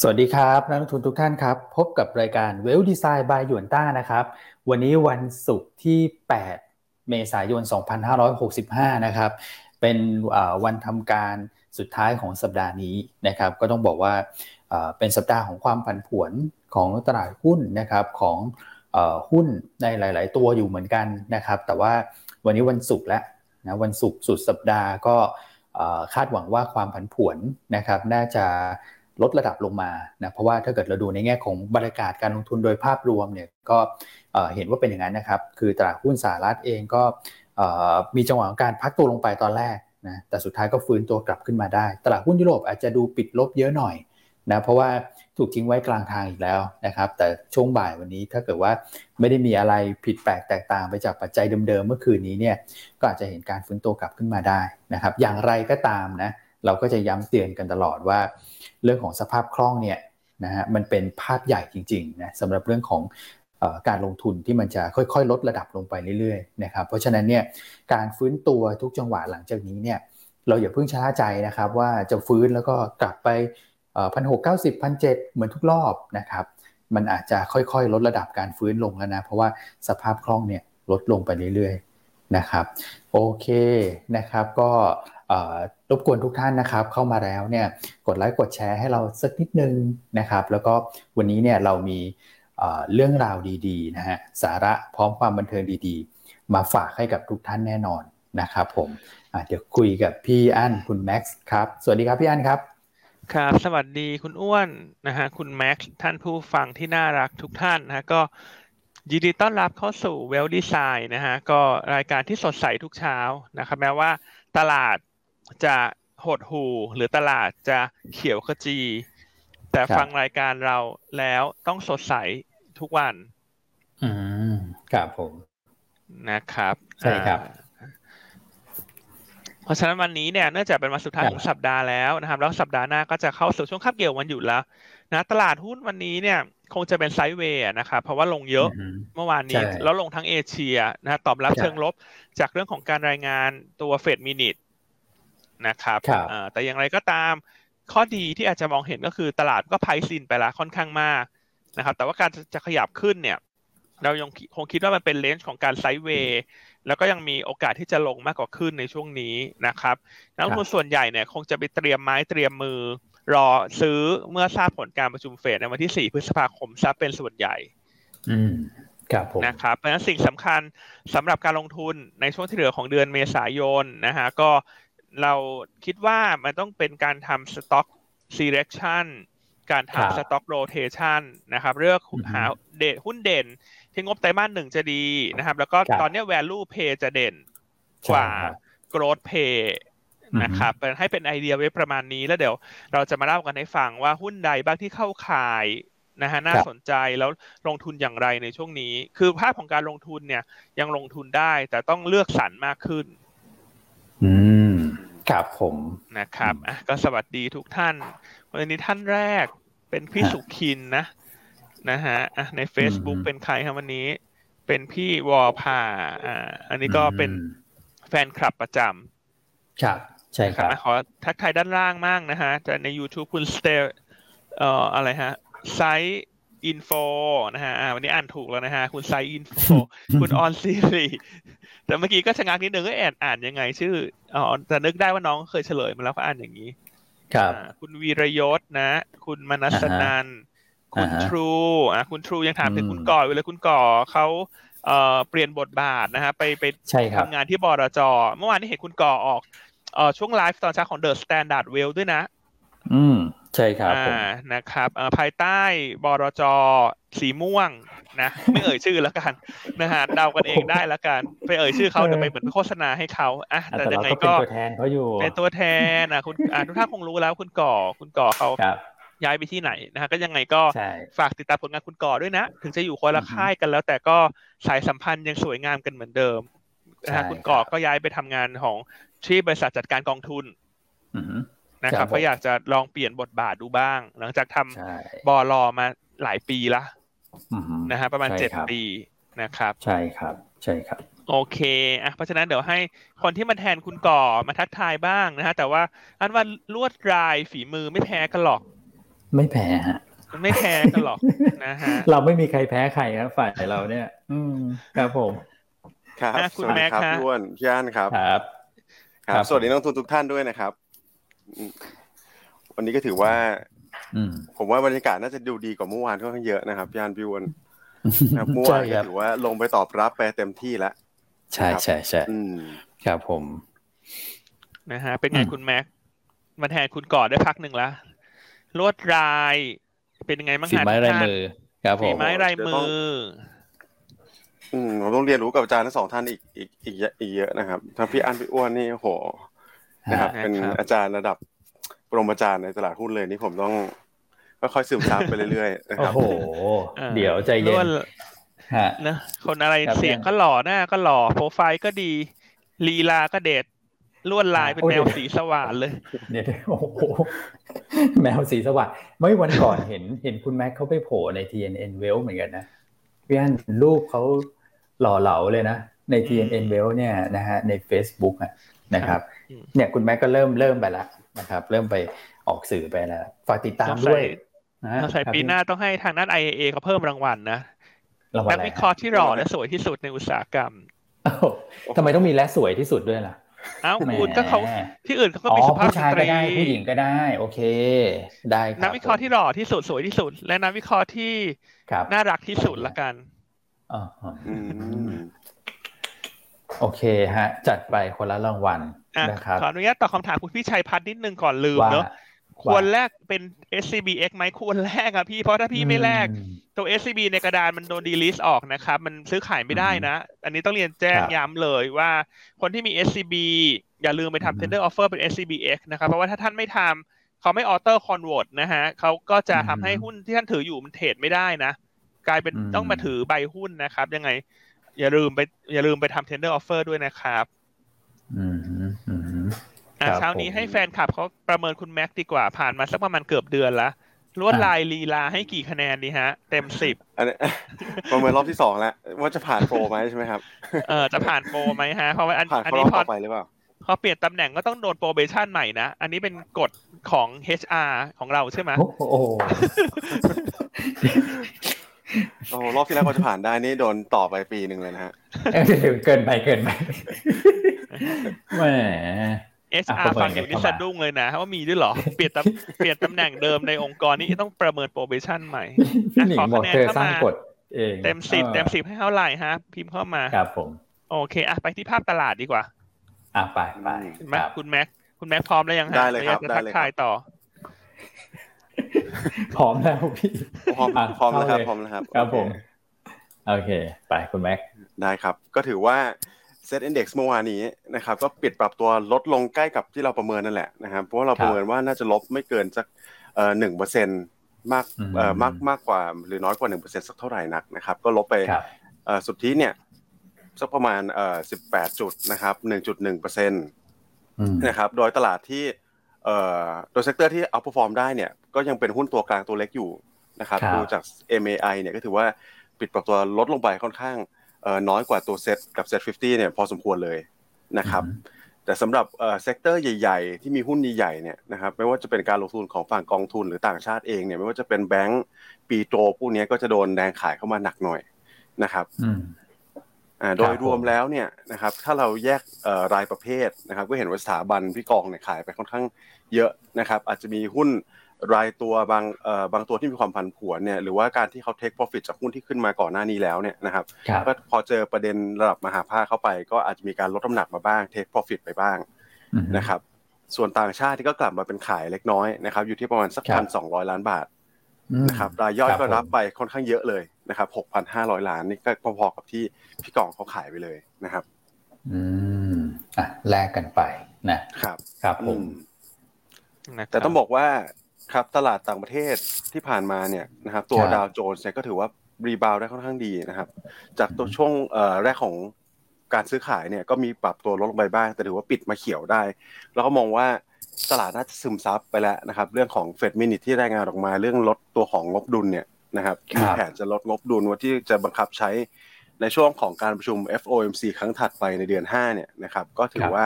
สวัสดีครับนักลงทุนทุกท่านครับ พบกับรายการเวลดีไซน์บายหยวนต้านะครับ วันนี้วันศุกร์ที่ 8 เมษายน 2565 นะครับ เป็นวันทำการสุดท้ายของสัปดาห์นี้นะครับ ก็ต้องบอกว่าเป็นสัปดาห์ของความผันผวนของตลาดหุ้นนะครับของหุ้นในหลาย ๆ ตัวอยู่เหมือนกันนะครับ แต่ว่าวันนี้วันศุกร์แล้วนะวันศุกร์สุดสัปดาห์ก็ คาดหวังว่าความผันผวนนะครับน่าจะลดระดับลงมานะเพราะว่าถ้าเกิดเราดูในแง่ของบรรยากาศการลงทุนโดยภาพรวมเนี่ยก็เห็นว่าเป็นอย่างนั้นนะครับคือตลาดหุ้นสหรัฐเองก็มีจังหวะของการพักตัวลงไปตอนแรกนะแต่สุดท้ายก็ฟื้นตัวกลับขึ้นมาได้ ตลาดหุ้นยุโรปอาจจะดูปิดลบเยอะหน่อยนะเพราะว่า ถูกทิ้งไว้กลางทางอีกแล้วนะครับ แต่ช่วงบ่ายวันนี้ถ้าเกิดว่าไม่ได้มีอะไรผิดแปลกแตกต่างไปจากปัจจัยเดิมๆเมื่อคืนนี้เนี่ยก็อาจจะเห็นการฟื้นตัวกลับขึ้นมาได้นะครับ อย่างไรก็ตามนะเราก็จะย้ำเตือนกันตลอดว่า เรื่องของสภาพคล่องเนี่ยนะฮะมันเป็นภาพใหญ่จริงๆนะสำหรับเรื่องของการลงทุนที่มันจะค่อยๆ ลดระดับลงไปเรื่อยๆนะครับเพราะฉะนั้นเนี่ยการฟื้นตัวทุกจังหวะหลังจากนี้เนี่ยเราอย่าเพิ่งช้าใจนะครับว่าจะฟื้นแล้วก็กลับไป พันหกเก้าสิบพันเจ็ดเหมือนทุกรอบนะครับ มันอาจจะค่อยๆ ลดระดับการฟื้นลงแล้วนะ เพราะว่าสภาพคล่องเนี่ยลดลงไปเรื่อยๆนะครับ โอเคนะครับ ก็รบกวนทุกท่านนะครับ เข้ามาแล้วเนี่ยกดไลค์กดแชร์ให้เราสักนิดนึงนะครับ แล้วก็วันนี้เนี่ยเรามีเรื่องราวดีๆนะฮะสาระพร้อมความบันเทิงดีๆ มาฝากให้กับทุกท่านแน่นอนนะครับผมเดี๋ยวคุยกับพี่อั้นคุณแม็กซ์ครับ สวัสดีครับพี่อั้นครับ ครับ สวัสดีคุณอ้วนนะฮะคุณแม็กซ์ท่านผู้ฟังที่น่ารักทุกท่านนะฮะก็ยินดีต้อนรับเข้าสู่เวลดีไซน์นะฮะก็รายการที่สดใสทุกเช้านะครับแม้ว่าตลาดจะหดหูหรือตลาดจะเขียวขจี แต่ฟังรายการเราแล้วต้องสดใสทุกวัน อืมครับผมนะครับ ใช่ครับเพ ราะฉะนั้นวันนี้เนี่ยเนื่องจากเป็นวันสุดท้ายของสัปดาห์แล้วนะครับ แล้วสัปดาห์หน้าก็จะเข้าสู่ช่วงคับเกี่ยววันหยุดแล้วนะตลาดหุ้นวันนี้เนี่ยคงจะเป็น sideway นะครับเพราะว่าลงเยอะเมื่อวานนี้แล้วลงทั้งเอเชียนะตอบรับเชิงลบจากเรื่องของการรายงานตัวเฟด minute นะครับแต่อย่างไรก็ตามข้อดีที่อาจจะมองเห็นก็คือตลาดก็ price in ไปแล้วค่อนข้างมากนะครับ แต่ว่าการจะขยับขึ้นเนี่ย เรายังคงคิดว่ามันเป็น range ของการ sideway แล้วก็ยังมีโอกาสที่จะลงมากกว่าขึ้นในช่วงนี้นะครับนักลงทุนส่วนใหญ่เนี่ยคงจะไปเตรียมไม้เตรียมมือ รอซื้อเมื่อทราบผลการประชุมเฟดในวันที่ 4 พฤษภาคมซะเป็นส่วนใหญ่อืมครับผมนะครับเพราะฉะนั้นสิ่งสำคัญสำหรับการลงทุนในช่วงที่เหลือของเดือนเมษายนนะฮะก็เราคิดว่ามันต้องเป็นการทำ stock selection การทำ stock rotation นะครับเลือกหาเดหุ้นเด่น ที่งบไตรมาสหนึ่งจะดีนะครับ แล้วก็ตอนนี้ value pay จะเด่นกว่า growth pay นะครับให้เป็นไอเดียไว้ประมาณนี้แล้วเดี๋ยว เราจะมาเล่ากันให้ฟังว่าหุ้นใดบ้างที่เข้าข่ายนะฮะน่าสนใจแล้วลงทุนอย่างไรในช่วงนี้ คือภาพของการลงทุนเนี่ยยังลงทุนได้ แต่ต้องเลือกสรรมากขึ้น อืมครับผมนะครับอะก็สวัสดีทุกท่าน วันนี้ท่านแรกเป็นพี่สุขินนะ นะฮะอะใน Facebook เป็นใครครับวันนี้ เป็นพี่วอพาอ่า อันนี้ก็เป็นแฟนคลับประจำครับใช่ครับขอทักทายด้านล่างมากนะฮะจะใน YouTube คุณสเตลเอ่ออะไรฮะไซต์อินโฟนะฮะวันนี้อ่านถูกแล้วนะฮะ คุณไซอินโฟคุณออนซีรีแต่เมื่อกี้ก็ชะงักนิดนึงก็แอนอ่านยังไง ชื่ออ๋อแต่นึกได้ว่าน้องเคยเฉลยมาแล้วก็อ่านอย่างนี้ ครับ คุณวีรยศนะ คุณมนัสนัน คุณทรูอะคุณทรูยังถามถึงคุณก่ออยู่เลยคุณก่อเขาเอ่อเปลี่ยนบทบาทนะฮะไปไปทำงานที่บลจเมื่อวานนี้เห็นคุณก่อออกเอ่อช่วงไลฟ์ตอนเช้าของ The Standard Wealth ด้วยนะ อืมใช่ครับอ่านะครับภายใต้บลจสีม่วงนะไม่เอ่ยชื่อแล้วกันนะฮะเดากันเองได้แล้วกัน ไปเอ่ยชื่อเขาเดี๋ยวไปเหมือนโฆษณาให้เขาอะแต่ยังไงก็เป็นตัวแทนเขาอยู่เป็นตัวแทนอะคุณอ่าทุกท่านคงรู้แล้วคุณก่อคุณก่อเขา ย้ายไปที่ไหนนะฮะก็ยังไงก็ฝากติดตามผลงานคุณก่อด้วยนะ ถึงจะอยู่คนละค่ายกันแล้ว แต่ก็สายสัมพันธ์ยังสวยงามกันเหมือนเดิมนะฮะคุณก่อก็ย้ายไปทำงานของที่บริษัทจัดการกองทุนนะครับก็อยากจะลองเปลี่ยนบทบาทดูบ้าง หลังจากทำบอลอมาหลายปีละนะฮะประมาณเจ็ดปีนะครับ ใช่ครับ ใช่ครับ โอเคอะเพราะฉะนั้นเดี๋ยวให้คนที่มาแทนคุณก่อมาทักทายบ้างนะฮะแต่ว่าอันว่าลวดลายฝีมือไม่แพ้กันหรอก ไม่แพ้ฮะไม่แพ้กันหรอกนะฮะเราไม่มีใครแพ้ใครครับฝ่ายเราเนี่ย อืมครับผม ครับสวัสดีครับพี่อ้วนพี่อันครับ ครับ ครับ สวัสดีนักทุนทุกท่านด้วยนะครับ วันนี้ก็ถือว่าผมว่าบรรยากาศน่าจะดูดีกว่าเมื่อวานค่อนข้างเยอะนะครับพี่อันพี่อ้วนเมื่อวานถือว่าลงไปตอบรับไปเต็มที่แล้วใช่ใช่ใช่ครับผม นะฮะเป็นไงคุณแม็กมาแทนคุณกอดได้พักหนึ่งแล้ว ลวดลาย เป็นยังไงบ้างฝีไม้ลายมือครับผมฝีไม้ลายมือ อืมผมต้องเรียนรู้กับอาจารย์ทั้งสองท่านอีกอีกอีกอีกเยอะนะครับทั้งพี่อันพี่อ้วนนี่โหนะครับเป็นอาจารย์ระดับปรมาจารย์ในตลาดหุ้นเลยนี่ผมต้องค่อยๆซึมซับไปเรื่อยๆนะครับโอ้โห เดี๋ยวใจเย็นนะคนอะไรเสียงก็หล่อหน้าก็หล่อโปรไฟล์ก็ดีลีลาก็เด็ด ลวดลายเป็นแมวสีสว่านเลยเนี่ยโอ้โหแมวสีสว่านเมื่อวันก่อนเห็นเห็นคุณแม็กเขาไปโผล่ใน TNN w e l เหมือนกันนะพี่อันรูปเขาหล่อเหลาเลยนะ ใน TNN w e l เนี่ยนะฮะใน Facebook อะนะครับเนี่ยคุณแม็กก็เริ่มเริ่มไปแล้วนะครับ เริ่มไปออกสื่อไปแล้วฝากติดตามด้วยนะใส่ปีหน้าต้องให้ทางด้าน IAA เขาเพิ่มรางวัลนะนักวิเคราะห์ที่หล่อและสวยที่สุดในอุตสาหกรรมทำไมต้องมีและสวยที่สุดด้วยล่ะเอ้าคุณก็เขาที่อื่นเขาก็มีสุภาพสตรีผู้หญิงก็ได้ โอเค ได้นักวิเคราะห์ที่หล่อที่สุดสวยที่สุด และนักวิเคราะห์ที่น่ารักที่สุดละกันโอเคฮะ จัดไปคนละรางวัลนะครับขออนุญาตตอบคำถามคุณพี่ชัยพัฒน์นิดนึงก่อนลืมเนาะ ควรแลกเป็น SCBX ไหมควรแลกอะพี่เพราะถ้าพี่ไม่แลกตัว SCB ในกระดานมันโดน delist ออกนะครับ มันซื้อขายไม่ได้นะ อันนี้ต้องเรียนแจ้งย้ำเลยว่าคนที่มี SCB อย่าลืมไปทำ tender offer เป็น SCBX นะครับ เพราะว่าถ้าท่านไม่ทำเขาไม่ auto convert นะฮะเขาก็จะทำให้หุ้นที่ท่านถืออยู่มันเทรดไม่ได้นะ กลายเป็นต้องมาถือใบหุ้นนะครับ ยังไง อย่าลืมไปอย่าลืมไปทำ tender offer ด้วยนะครับ อืม เช้านี้ให้แฟนคลับเขาประเมินคุณแม็กดีกว่าผ่านมาสักประมาณเกือบเดือนละลวดลายลีลาให้กี่คะแนนดีฮะ เต็มสิบอันนี้ประเมินรอบที่สองแล้วว่าจะผ่านโปรไหมใช่ไหมครับเออจะผ่านโปรไหมฮะเพราะว่าอันนี้พอไปหรือเปล่าพอเปลี่ยนตำแหน่งก็ต้องโดนโปรเบชั่นใหม่นะ อันนี้เป็นกฎของ HR ของเราใช่ไหมโอ้โหโอ้รอบที่แล้วก็จะผ่านได้นี่โดนต่อไปปีหนึ่งเลยนะฮะเกินไปเกินไปแหม เอสอาร์ฟังอยู่นี่สะดุ้งเลยนะว่ามีด้วยหรอ เปลี่ยนเปลี่ยนตำแหน่งเดิมในองค์กรนี้ต้องประเมินโปรเบชั่นใหม่ขอคะแนนเข้ามาเต็มสิบเต็มสิบให้เท่าไหร่ฮะ พิมพ์เข้ามาครับผมโอเคอะไปที่ภาพตลาดดีกว่า อะไปไปคุณแม็กคุณแม็กคุณแม็กพร้อมแล้วยังฮะได้เลยครับได้เลยทักทายต่อพร้อมแล้วพี่พร้อมพร้อมแล้วครับพร้อมแล้วครับครับผมโอเค ไปคุณแม็กได้ครับ ก็ถือว่า เซ็ตอินดี x เมื่อวานนี้นะครับก็ปิดปรับตัวลดลงใกล้กับที่เราประเมินนั่นแหละนะครับเพราะว่าเราประเมินว่าน่าจะลบไม่เกินสักหนึ่งเปอร์เซ็นต์มากมากมากกว่าหรือน้อยกว่าหนึ่งเปอร์เซ็นต์สักเท่าไหร่นักนะครับ ก็ลบไปสุดที่เนี่ยสักประมาณสิบแปดจุดนะครับหนึ่งจุดหนึ่งเปอร์เซ็นต์นะครับโดยตลาดที่โดย sector ที่ outperform ได้เนี่ยก็ยังเป็นหุ้นตัวกลางตัวเล็กอยู่นะครับดูจาก MAI เนี่ยก็ถือว่าปิดปรับตัวลดลงไปค่อนข้าง น้อยกว่าตัวเซ็ตกับ SET50 เนี่ยพอสมควรเลยนะครับแต่สำหรับ sector ใหญ่ ๆ ที่มีหุ้นใหญ่ๆเนี่ยนะครับไม่ว่าจะเป็นการลงทุนของฝั่งกองทุนหรือต่างชาติเองเนี่ยไม่ว่าจะเป็นแบงก์ปีโตพวกนี้ก็จะโดนแรงขายเข้ามาหนักหน่อยนะครับโดยรวมแล้วเนี่ยนะครับถ้าเราแยกรายประเภทนะครับก็เห็นว่าสถาบันพี่กองเนี่ยขายไปค่อนข้างเยอะนะครับ อาจจะมีหุ้น รายตัวบางเอ่อบางตัวที่มีความผันผวนเนี่ยหรือว่าการที่เขาเทคโปรฟิตจากหุ้นที่ขึ้นมาก่อนหน้านี้แล้วเนี่ยนะครับก็พอเจอประเด็นระดับมหาภาคเข้าไป ก็อาจจะมีการลดน้ำหนักมาบ้างเทคโปรฟิตไปบ้างนะครับส่วนต่างชาติที่ก็กลับมาเป็นขายเล็กน้อยนะครับอยู่ที่ประมาณสักพันสองร้อยล้านบาทนะครับรายย่อยก็รับไปค่อนข้างเยอะเลยนะครับหกพันห้าร้อยล้านนี่ก็พอๆกับที่พี่กองเขาขายไปเลยนะครับ อืมอะแลกกันไปนะครับ ครับผมแต่ต้องบอกว่า ครับตลาดต่างประเทศที่ผ่านมาเนี่ยนะครับตัวดาวโจนส์เนี่ยก็ถือว่ารีบาวได้ค่อนข้างดีนะครับ จากตัวช่วงแรกของการซื้อขายเนี่ยก็มีปรับตัวลดลงไปบ้าง แต่ถือว่าปิดมาเขียวได้ แล้วก็มองว่าตลาดน่าจะซึมซับไปแล้วนะครับ เรื่องของเฟด minute ที่รายงานออกมาเรื่องลดตัวของงบดุลเนี่ยนะครับมีแผนจะลดงบดุลว่าที่จะบังคับใช้ในช่วงของการประชุม FOMC ครั้งถัดไปในเดือน 5 เนี่ยนะครับ ก็ถือว่า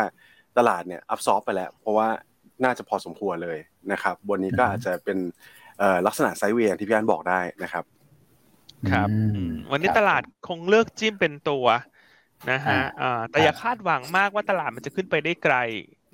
ตลาดเนี่ย absorb ไปแล้ว เพราะว่า น่าจะพอสมควรเลยนะครับบนนี้ก็อาจจะเป็นลักษณะ sideway ที่พี่อันบอกได้นะครับครับวันนี้ตลาดคงเลือกจิ้มเป็นตัวนะฮะแต่อย่าคาดหวังมากว่าตลาดมันจะขึ้นไปได้ไกล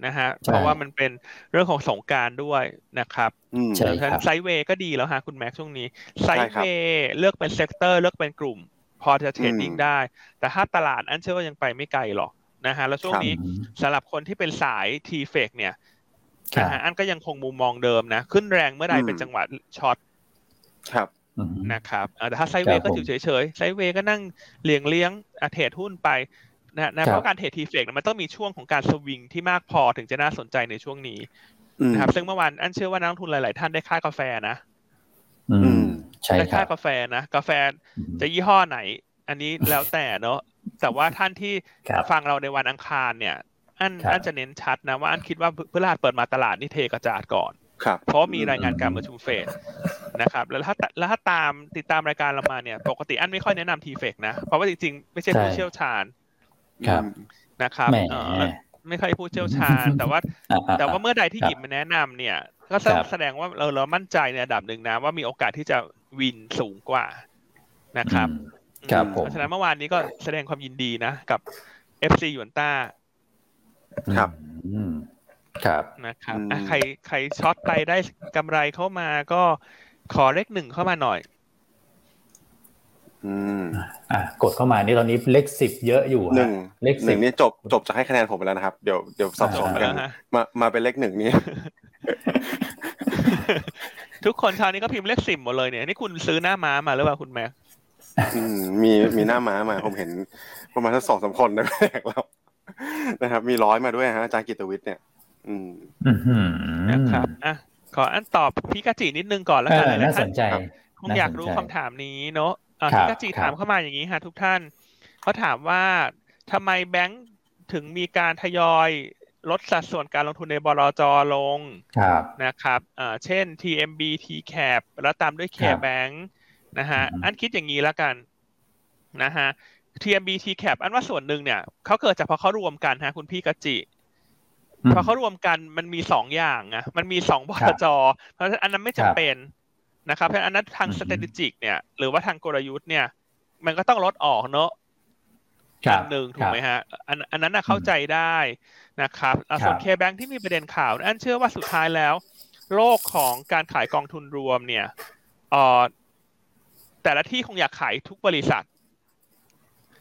นะฮะเพราะว่ามันเป็นเรื่องของสงกรานต์ด้วยนะครับใช่ครับ sideway ก็ดีแล้วฮะคุณแม็กช่วงนี้ sideway เลือกเป็น sector เลือกเป็นกลุ่ม พอจะ trading ได้ แต่ถ้าตลาดอันเชื่อว่ายังไปไม่ไกลหรอกนะฮะแล้วช่วงนี้สำหรับคนที่เป็นสาย TFEX เนี่ยนะฮะ อันก็ยังคงมุมมองเดิมนะ ขึ้นแรงเมื่อใดเป็นจังหวะ short ครับนะครับแต่ถ้า sideway ก็อยู่เฉยๆไซเวย์ก็นั่งเลี้ยงเลี้ยงเทรดหุ้นไปนะนะเพราะการเทรดทีเฟกมันต้องมีช่วงของการสวิงที่มากพอถึงจะน่าสนใจในช่วงนี้นะครับ ซึ่งเมื่อวานอันเชื่อว่านักลงทุนหลาย ๆ ท่านได้ค่ากาแฟนะได้ค่ากาแฟนะกาแฟจะยี่ห้อไหน อันนี้แล้วแต่เนาะแต่ว่าท่านที่ฟังเราในวันอังคารเนี่ย อันอันจะเน้นชัดนะว่าอันคิดว่าพฤหัสเปิดมาตลาดนี่เทกระจาดก่อนเพราะมีรายงานการประชุมเฟดนะครับแล้วถ้าแล้วถ้าตามติดตามรายการเรามาเนี่ย ปกติอันไม่ค่อยแนะนำทีเฟกนะ เพราะว่าจริงๆ ไม่ใช่ผู้เชี่ยวชาญครับนะครับไม่ค่อยผู้เชี่ยวชาญ แต่ว่า แต่ว่าเมื่อใดที่หยิบมาแนะนำเนี่ย ก็แสดงว่าเราเรามั่นใจในระดับหนึ่งนะ ว่ามีโอกาสที่จะวินสูงกว่านะครับครับผมเพราะฉะนั้นเมื่อวานนี้ก็แสดงความยินดีนะ กับเอฟซียวนต้า ครับครับนะครับใครใครช็อตไปได้กำไรเข้ามาก็ขอเลขหนึ่งเข้ามาหน่อย อืมอ่ากดเข้ามานี่ตอนนี้เลขสิบเยอะอยู่หนึ่งเลขหนึ่งนี่จบจบจะให้คะแนนผมไปแล้วนะครับ เดี๋ยวเดี๋ยวสับสนกันมามาเป็นเลขหนึ่งนี่ทุกคนชาวนี้ก็พิมพ์เลขสิบหมดเลยเนี่ยนี่คุณซื้อหน้าม้ามาหรือเปล่าคุณแม็กมีมีหน้าม้ามาผมเห็นประมาณทั้งสองสาคนนะแรกแล้ว นะครับ มีร้อยมาด้วยฮะอาจารย์กิตวิทย์เนี่ย อืมนะครับอะขออันตอบพี่กะจินิดนึงก่อนแล้วกันน่าสนใจคงอยากรู้คำถามนี้เนาะพี่กะจิถามเข้ามาอย่างนี้ค่ะทุกท่านเขาถามว่าทำไมแบงค์ถึงมีการทยอยลดสัดส่วนการลงทุนในบลจลงนะครับเช่น TMB TCAP แล้วตามด้วย KBank นะฮะ อันคิดอย่างนี้แล้วกันนะฮะ TMB TCAP อันว่าส่วนหนึ่งเนี่ยเขาเกิดจากพอเขารวมกันฮะ คุณพี่กจิพอเขารวมกันมันมีสองอย่างอะมันมีสองบลจเพราะฉะนั้นอันนั้นไม่จำเป็นนะครับเพราะอันนั้นทาง strategic เนี่ย หรือว่าทางกลยุทธ์เนี่ย มันก็ต้องลดออกเนอะอันหนึ่งถูกไหมฮะ อันอันนั้นเข้าใจได้นะครับส่วนเคแบงที่มีประเด็นข่าว อันเชื่อว่าสุดท้ายแล้ว โลกของการขายกองทุนรวมเนี่ยเอ่อแต่ละที่คงอยากขายทุกบริษัทห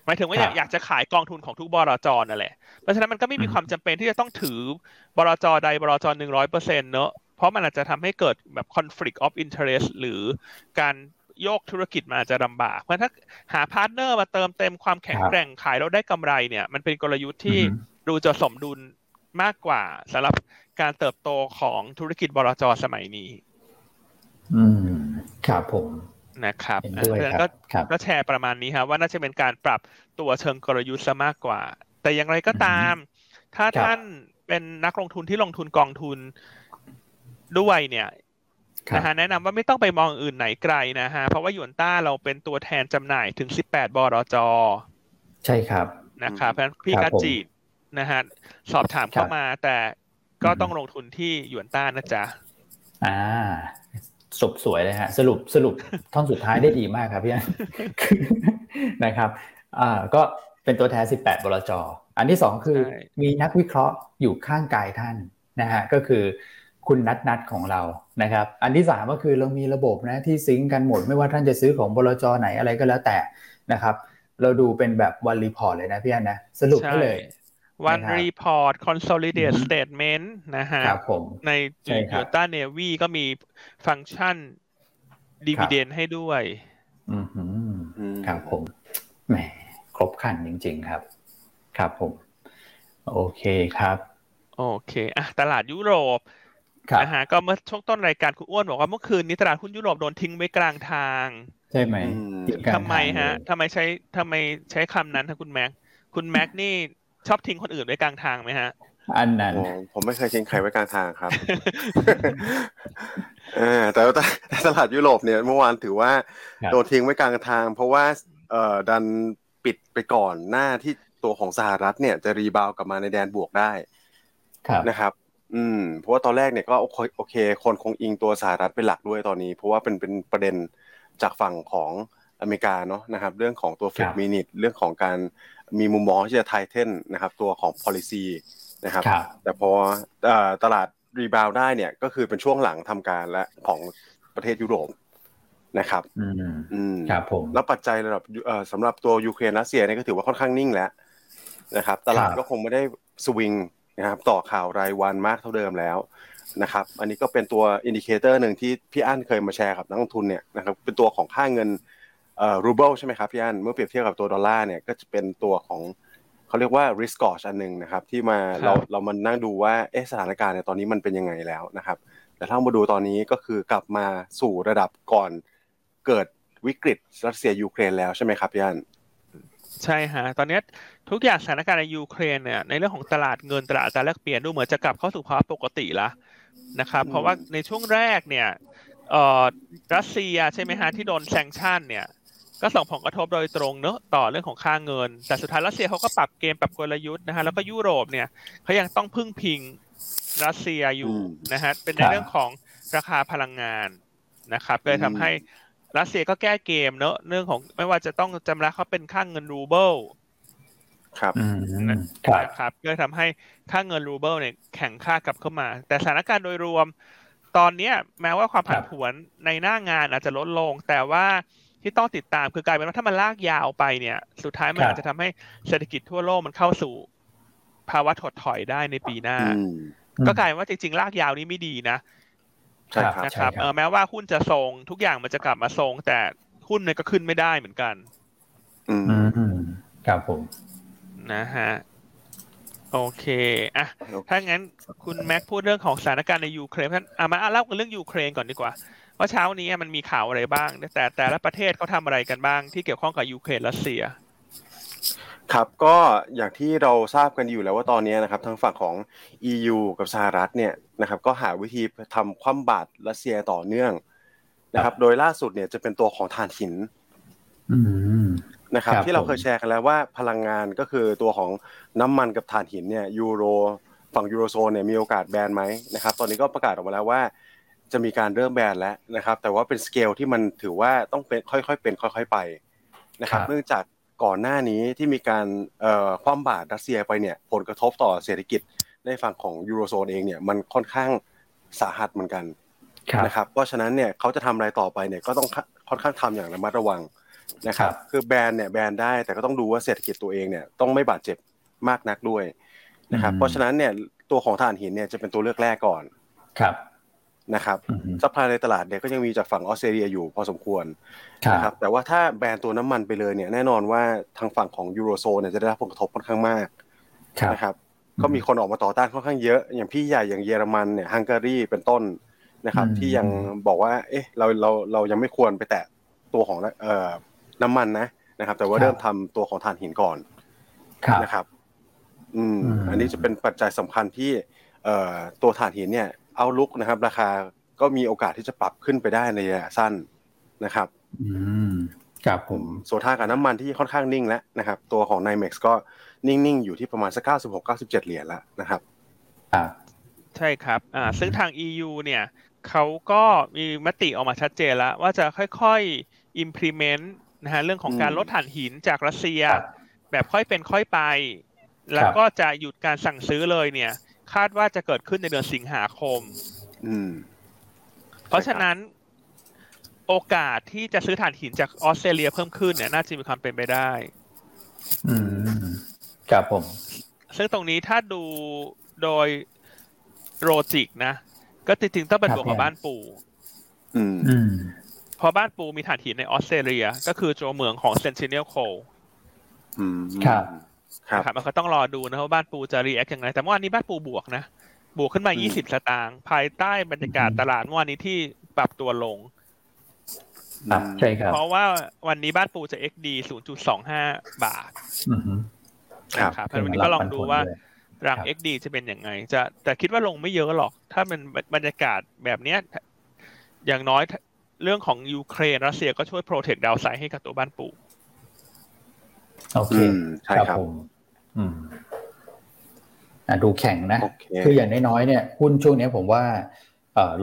มายถึงว่าอยากอยากจะขายกองทุนของทุกบลจนั่นแหละ เพราะฉะนั้นมันก็ไม่มีความจำเป็นที่จะต้องถือบลจใดบลจหนึ่งร้อยเปอร์เซ็นต์เนอะเพราะมันอาจจะทำให้เกิดแบบ conflict of interest หรือการโยกธุรกิจมันอาจจะลำบาก เพราะถ้าหา partner มาเติมเต็มความแข็งแกร่งขายแล้วได้กำไรเนี่ย มันเป็นกลยุทธ์ที่ดูจะสมดุลมากกว่าสำหรับการเติบโตของธุรกิจบลจสมัยนี้ อืม ครับผม นะครับเพราะฉะนั้นก็ก็แชร์ประมาณนี้ครับว่าน่าจะเป็นการปรับตัวเชิงกลยุทธ์ซะมากกว่า แต่อย่างไรก็ตาม ถ้าท่านเป็นนักลงทุนที่ลงทุนกองทุนด้วยเนี่ยนะฮะแนะนำว่าไม่ต้องไปมองอื่นไหนไกลนะฮะเพราะว่ายูนต้าเราเป็นตัวแทนจำหน่ายถึงสิบแปดบรจ ใช่ครับนะครับเพราะฉะนั้นพี่กาจินะฮะสอบถามเข้ามาแต่ก็ต้องลงทุนที่ยูนต้านะจ๊ะอ่า สบสวยเลยฮะสรุปสรุปท่อนสุดท้ายได้ดีมากครับพี่นะครับอ่าก็เป็นตัวแทน 18 บลจอันที่สองคือมีนักวิเคราะห์อยู่ข้างกายท่านนะฮะก็คือคุณนัดนัดของเรานะครับ อันที่สามก็คือเรามีระบบนะที่ซิงกันหมดไม่ว่าท่านจะซื้อของบลจไหนอะไรก็แล้วแต่นะครับ เราดูเป็นแบบ one report เลยนะพี่อันนะสรุปให้เลย one report consolidate statement นะฮะใน Yuanta Navi ก็มีฟังก์ชัน dividend ให้ด้วย อืครับผมแหมครบครันจริง ๆ ครับ ครับผม โอเคครับ โอเคอะตลาดยุโรปนะฮะก็เมื่อช่วงต้นรายการคุณอ้วนบอกว่าเมื่อคืนนี้ตลาดหุ้นยุโรปโดนทิ้งไว้กลางทาง ใช่ไหมทำไมฮะทำไมใช้ทำไมใช้คำนั้นทคุณแม็ก คุณแม็กนี่ ชอบทิ้งคนอื่นไว้กลางทางไหมฮะ อันนั้นผมไม่เคยทิ้งใครไว้กลางทางครับแต่ตลาดยุโรปเนี่ยเมื่อวานถือว่าโดนทิ้งไว้กลางทาง เพราะว่าเอ่อดันปิดไปก่อนหน้าที่ตัวของสหรัฐเนี่ยจะรีบาวกลับมาในแดนบวกได้นะครับ อืม เพราะว่าตอนแรกเนี่ยก็โอเค คนคงอิงตัวสหรัฐเป็นหลักด้วยตอนนี้ เพราะว่าเป็นเป็นประเด็นจากฝั่งของอเมริกาเนาะนะครับ เรื่องของตัว Fed Minutes เรื่องของการ มีมุมมองที่จะ tighten นะครับตัวของ policy นะครับแต่พอตลาด rebound ได้เนี่ยก็คือเป็นช่วงหลังทำการแล้วของประเทศยุโรปนะครับอืมอืมครับผมแล้วปัจจัยระดับเอ่อสำหรับตัวยูเครนรัสเซียเนี่ยก็ถือว่าค่อนข้างนิ่งแล้วนะครับ ตลาดก็คงไม่ได้สวิงนะครับต่อข่าวรายวันมากเท่าเดิมแล้วนะครับ อันนี้ก็เป็นตัว indicator หนึ่งที่พี่อั้นเคยมาแชร์กับนักลงทุนเนี่ยนะครับเป็นตัวของค่าเงินเอ่อ รูเบิลใช่ไหมครับพี่อั้นเมื่อเปรียบเทียบกับตัวดอลลาร์เนี่ยก็จะเป็นตัวของเขาเรียกว่า risk gauge อันหนึ่งนะครับ ที่มาเราเรามานั่งดูว่าเอ๊ะสถานการณ์ในตอนนี้มันเป็นยังไงแล้วนะครับ แต่ถ้ามาดูตอนนี้ก็คือกลับมาสู่ระดับก่อนเกิดวิกฤตรัสเซียยูเครนแล้วใช่ไหมครับพี่อันใช่ฮะตอนนี้ทุกอย่างสถานการณ์ในยูเครนเนี่ยในเรื่องของตลาดเงินตลาดการแลกเปลี่ยนดูเหมือนจะกลับเข้าสู่ภาวะปกติละนะครับ เพราะว่าในช่วงแรกเนี่ยเอ่อรัสเซียใช่ไหมฮะที่โดนแซงชั่นเนี่ย ก็ส่งผลกระทบโดยตรงเนอะต่อเรื่องของค่าเงิน แต่สุดท้ายรัสเซียเขาก็ปรับเกมปรับกลยุทธ์นะฮะแล้วก็ยุโรปเนี่ยเขายังต้องพึ่งพิงรัสเซียอยู่นะฮะเป็นในเรื่องของราคาพลังงานนะครับเลยทำให้รัสเซียก็แก้เกมเนอะเรื่องของไม่ว่าจะต้องชำระเขาเป็นค่าเงินรูเบิลครับนะครับก็ทำให้ค่าเงินรูเบิลเนี่ยแข็งค่ากลับเข้ามา แต่สถานการณ์โดยรวม ตอนนี้แม้ว่าความผันผวนในหน้างานอาจจะลดลง แต่ว่า ที่ต้องติดตามคือกลายเป็นว่าถ้ามันลากยาวไปเนี่ย สุดท้ายมันอาจจะทำให้เศรษฐกิจทั่วโลกมันเข้าสู่ ภาวะถดถอยได้ในปีหน้า ก็กลายว่าจริงๆลากยาวนี้ไม่ดีนะใช่ครับนะครับเออแม้ว่าหุ้นจะทรงทุกอย่างมันจะกลับมาทรง แต่หุ้นเนี่ยก็ขึ้นไม่ได้เหมือนกัน อืมครับผม นะฮะโอเคอะถ้างั้นคุณแม็กพูดเรื่องของสถานการณ์ในยูเครนท่านอะมาเล่าเรื่องยูเครนก่อนดีกว่า ว่าเช้านี้มันมีข่าวอะไรบ้าง แต่แต่ละประเทศเขาทาอะไรกันบ้าง ที่เกี่ยวข้องกับยูเครนรัสเซีย ครับก็อย่างที่เราทราบกันอยู่แล้วว่าตอนนี้นะครับทางฝั่งของ EU กับสหรัฐเนี่ยนะครับก็หาวิธีทำคว่ำบาตรรัสเซียต่อเนื่องนะครับ โดยล่าสุดเนี่ยจะเป็นตัวของถ่านหินนะครับ ที่เราเคยแชร์กันแล้วว่าพลังงานก็คือตัวของน้ำมันกับถ่านหินเนี่ยยูโร ฝั่งยูโรโซนเนี่ยมีโอกาสแบนไหมนะครับ ตอนนี้ก็ประกาศออกมาแล้วว่า จะมีการเริ่มแบนแล้วนะครับ แต่ว่าเป็นสเกลที่มันถือว่าต้องเป็นค่อยๆเป็นค่อย ๆไปนะครับเนื่องจากก่อนหน้านี้ที่มีการคว่ำบาตรรัสเซียไปเนี่ยผลกระทบต่อเศรษฐกิจในฝั่งของยูโรโซนเองเนี่ยมันค่อนข้างสาหัสเหมือนกันนะครับเพราะฉะนั้นเนี่ยเขาจะทำอะไรต่อไปเนี่ยก็ต้องค่อนข้างทำอย่างระมัดระวังนะครับคือแบนเนี่ยแบนได้แต่ก็ต้องดูว่าเศรษฐกิจตัวเองเนี่ยต้องไม่บาดเจ็บมากนักด้วยนะครับเพราะฉะนั้นเนี่ยตัวของถ่านหินเนี่ยจะเป็นตัวเลือกแรกก่อนครับ นะครับ supply ในตลาดเนี่ยก็ยังมีจากฝั่งออสเตรเลียอยู่พอสมควรนะครับแต่ว่าถ้าแบนตัวน้ำมันไปเลยเนี่ยแน่นอนว่าทางฝั่งของยูโรโซนเนี่ยจะได้รับผลกระทบค่อนข้างมากนะครับก็มีคนออกมาต่อต้านค่อนข้างเยอะ อย่างพี่ใหญ่อย่างเยอรมันเนี่ยฮังการีเป็นต้นนะครับ ที่ยังบอกว่า เอ๊ะเราเราเรายังไม่ควรไปแตะตัวของเอ่อน้ำมันนะนะครับ แต่ว่าเริ่มทำตัวของถ่านหินก่อนนะครับ อืม อันนี้จะเป็นปัจจัยสำคัญที่ เอ่อตัวถ่านหินเนี่ย เอาลุกนะครับ ราคาก็มีโอกาสที่จะปรับขึ้นไปได้ในระยะสั้นนะครับอืมครับผมโซทากับน้ำมันที่ค่อนข้างนิ่งแล้วนะครับ ตัวของ n เ m e x ก็นิ่งๆ อยู่ที่ประมาณสักเก้าสิบหกเก้าสิบเจ็ดเหรียญแล้วนะครับอ่าใช่ครับอ่าซึ่งทาง EU เนี่ยเขาก็มีมติออกมาชัดเจนแล้ว ว่าจะค่อยๆ implement นะฮะเรื่องของการลดถ่านหินจากรัสเซีย แบบค่อยเป็นค่อยไป แล้วก็จะหยุดการสั่งซื้อเลยเนี่ย คาดว่าจะเกิดขึ้นในเดือนสิงหาคม อืม เพราะฉะนั้น โอกาสที่จะซื้อถ่านหินจากออสเตรเลียเพิ่มขึ้นเนี่ยน่าจะมีความเป็นไปได้ อืมครับผม ซึ่งตรงนี้ถ้าดูโดยโรจิกนะ ก็จริงๆต้องเป็นบวกกับบ้านปูอืมพอบ้านปูมีถ่านหินในออสเตรเลีย ก็คือโจเมืองของเซนติเนลโคอืมครับ ครับมันก็ต้องรอดูนะว่าบ้านปูจะ react ยังไงแต่เมื่อวานนี้บ้านปูบวกนะ บวกขึ้นมา 20 สตางค์ภายใต้บรรยากาศตลาดเมื่อวานนี้ที่ปรับตัวลงใช่ครับเพราะว่าวันนี้บ้านปูจะ XD 0.25 บาทครับวันนี้ก็ลองดูว่ารัง XD จะเป็นยังไง จะแต่คิดว่าลงไม่เยอะหรอก ถ้ามันบรรยากาศแบบเนี้ยอย่างน้อยเรื่องของยูเครนรัสเซียก็ช่วย protect downside ให้กับตัวบ้านปูโอเคใช่ครับ อืมดูแข็งนะคืออย่างน้อยๆเนี่ยหุ้นช่วงนี้ผมว่า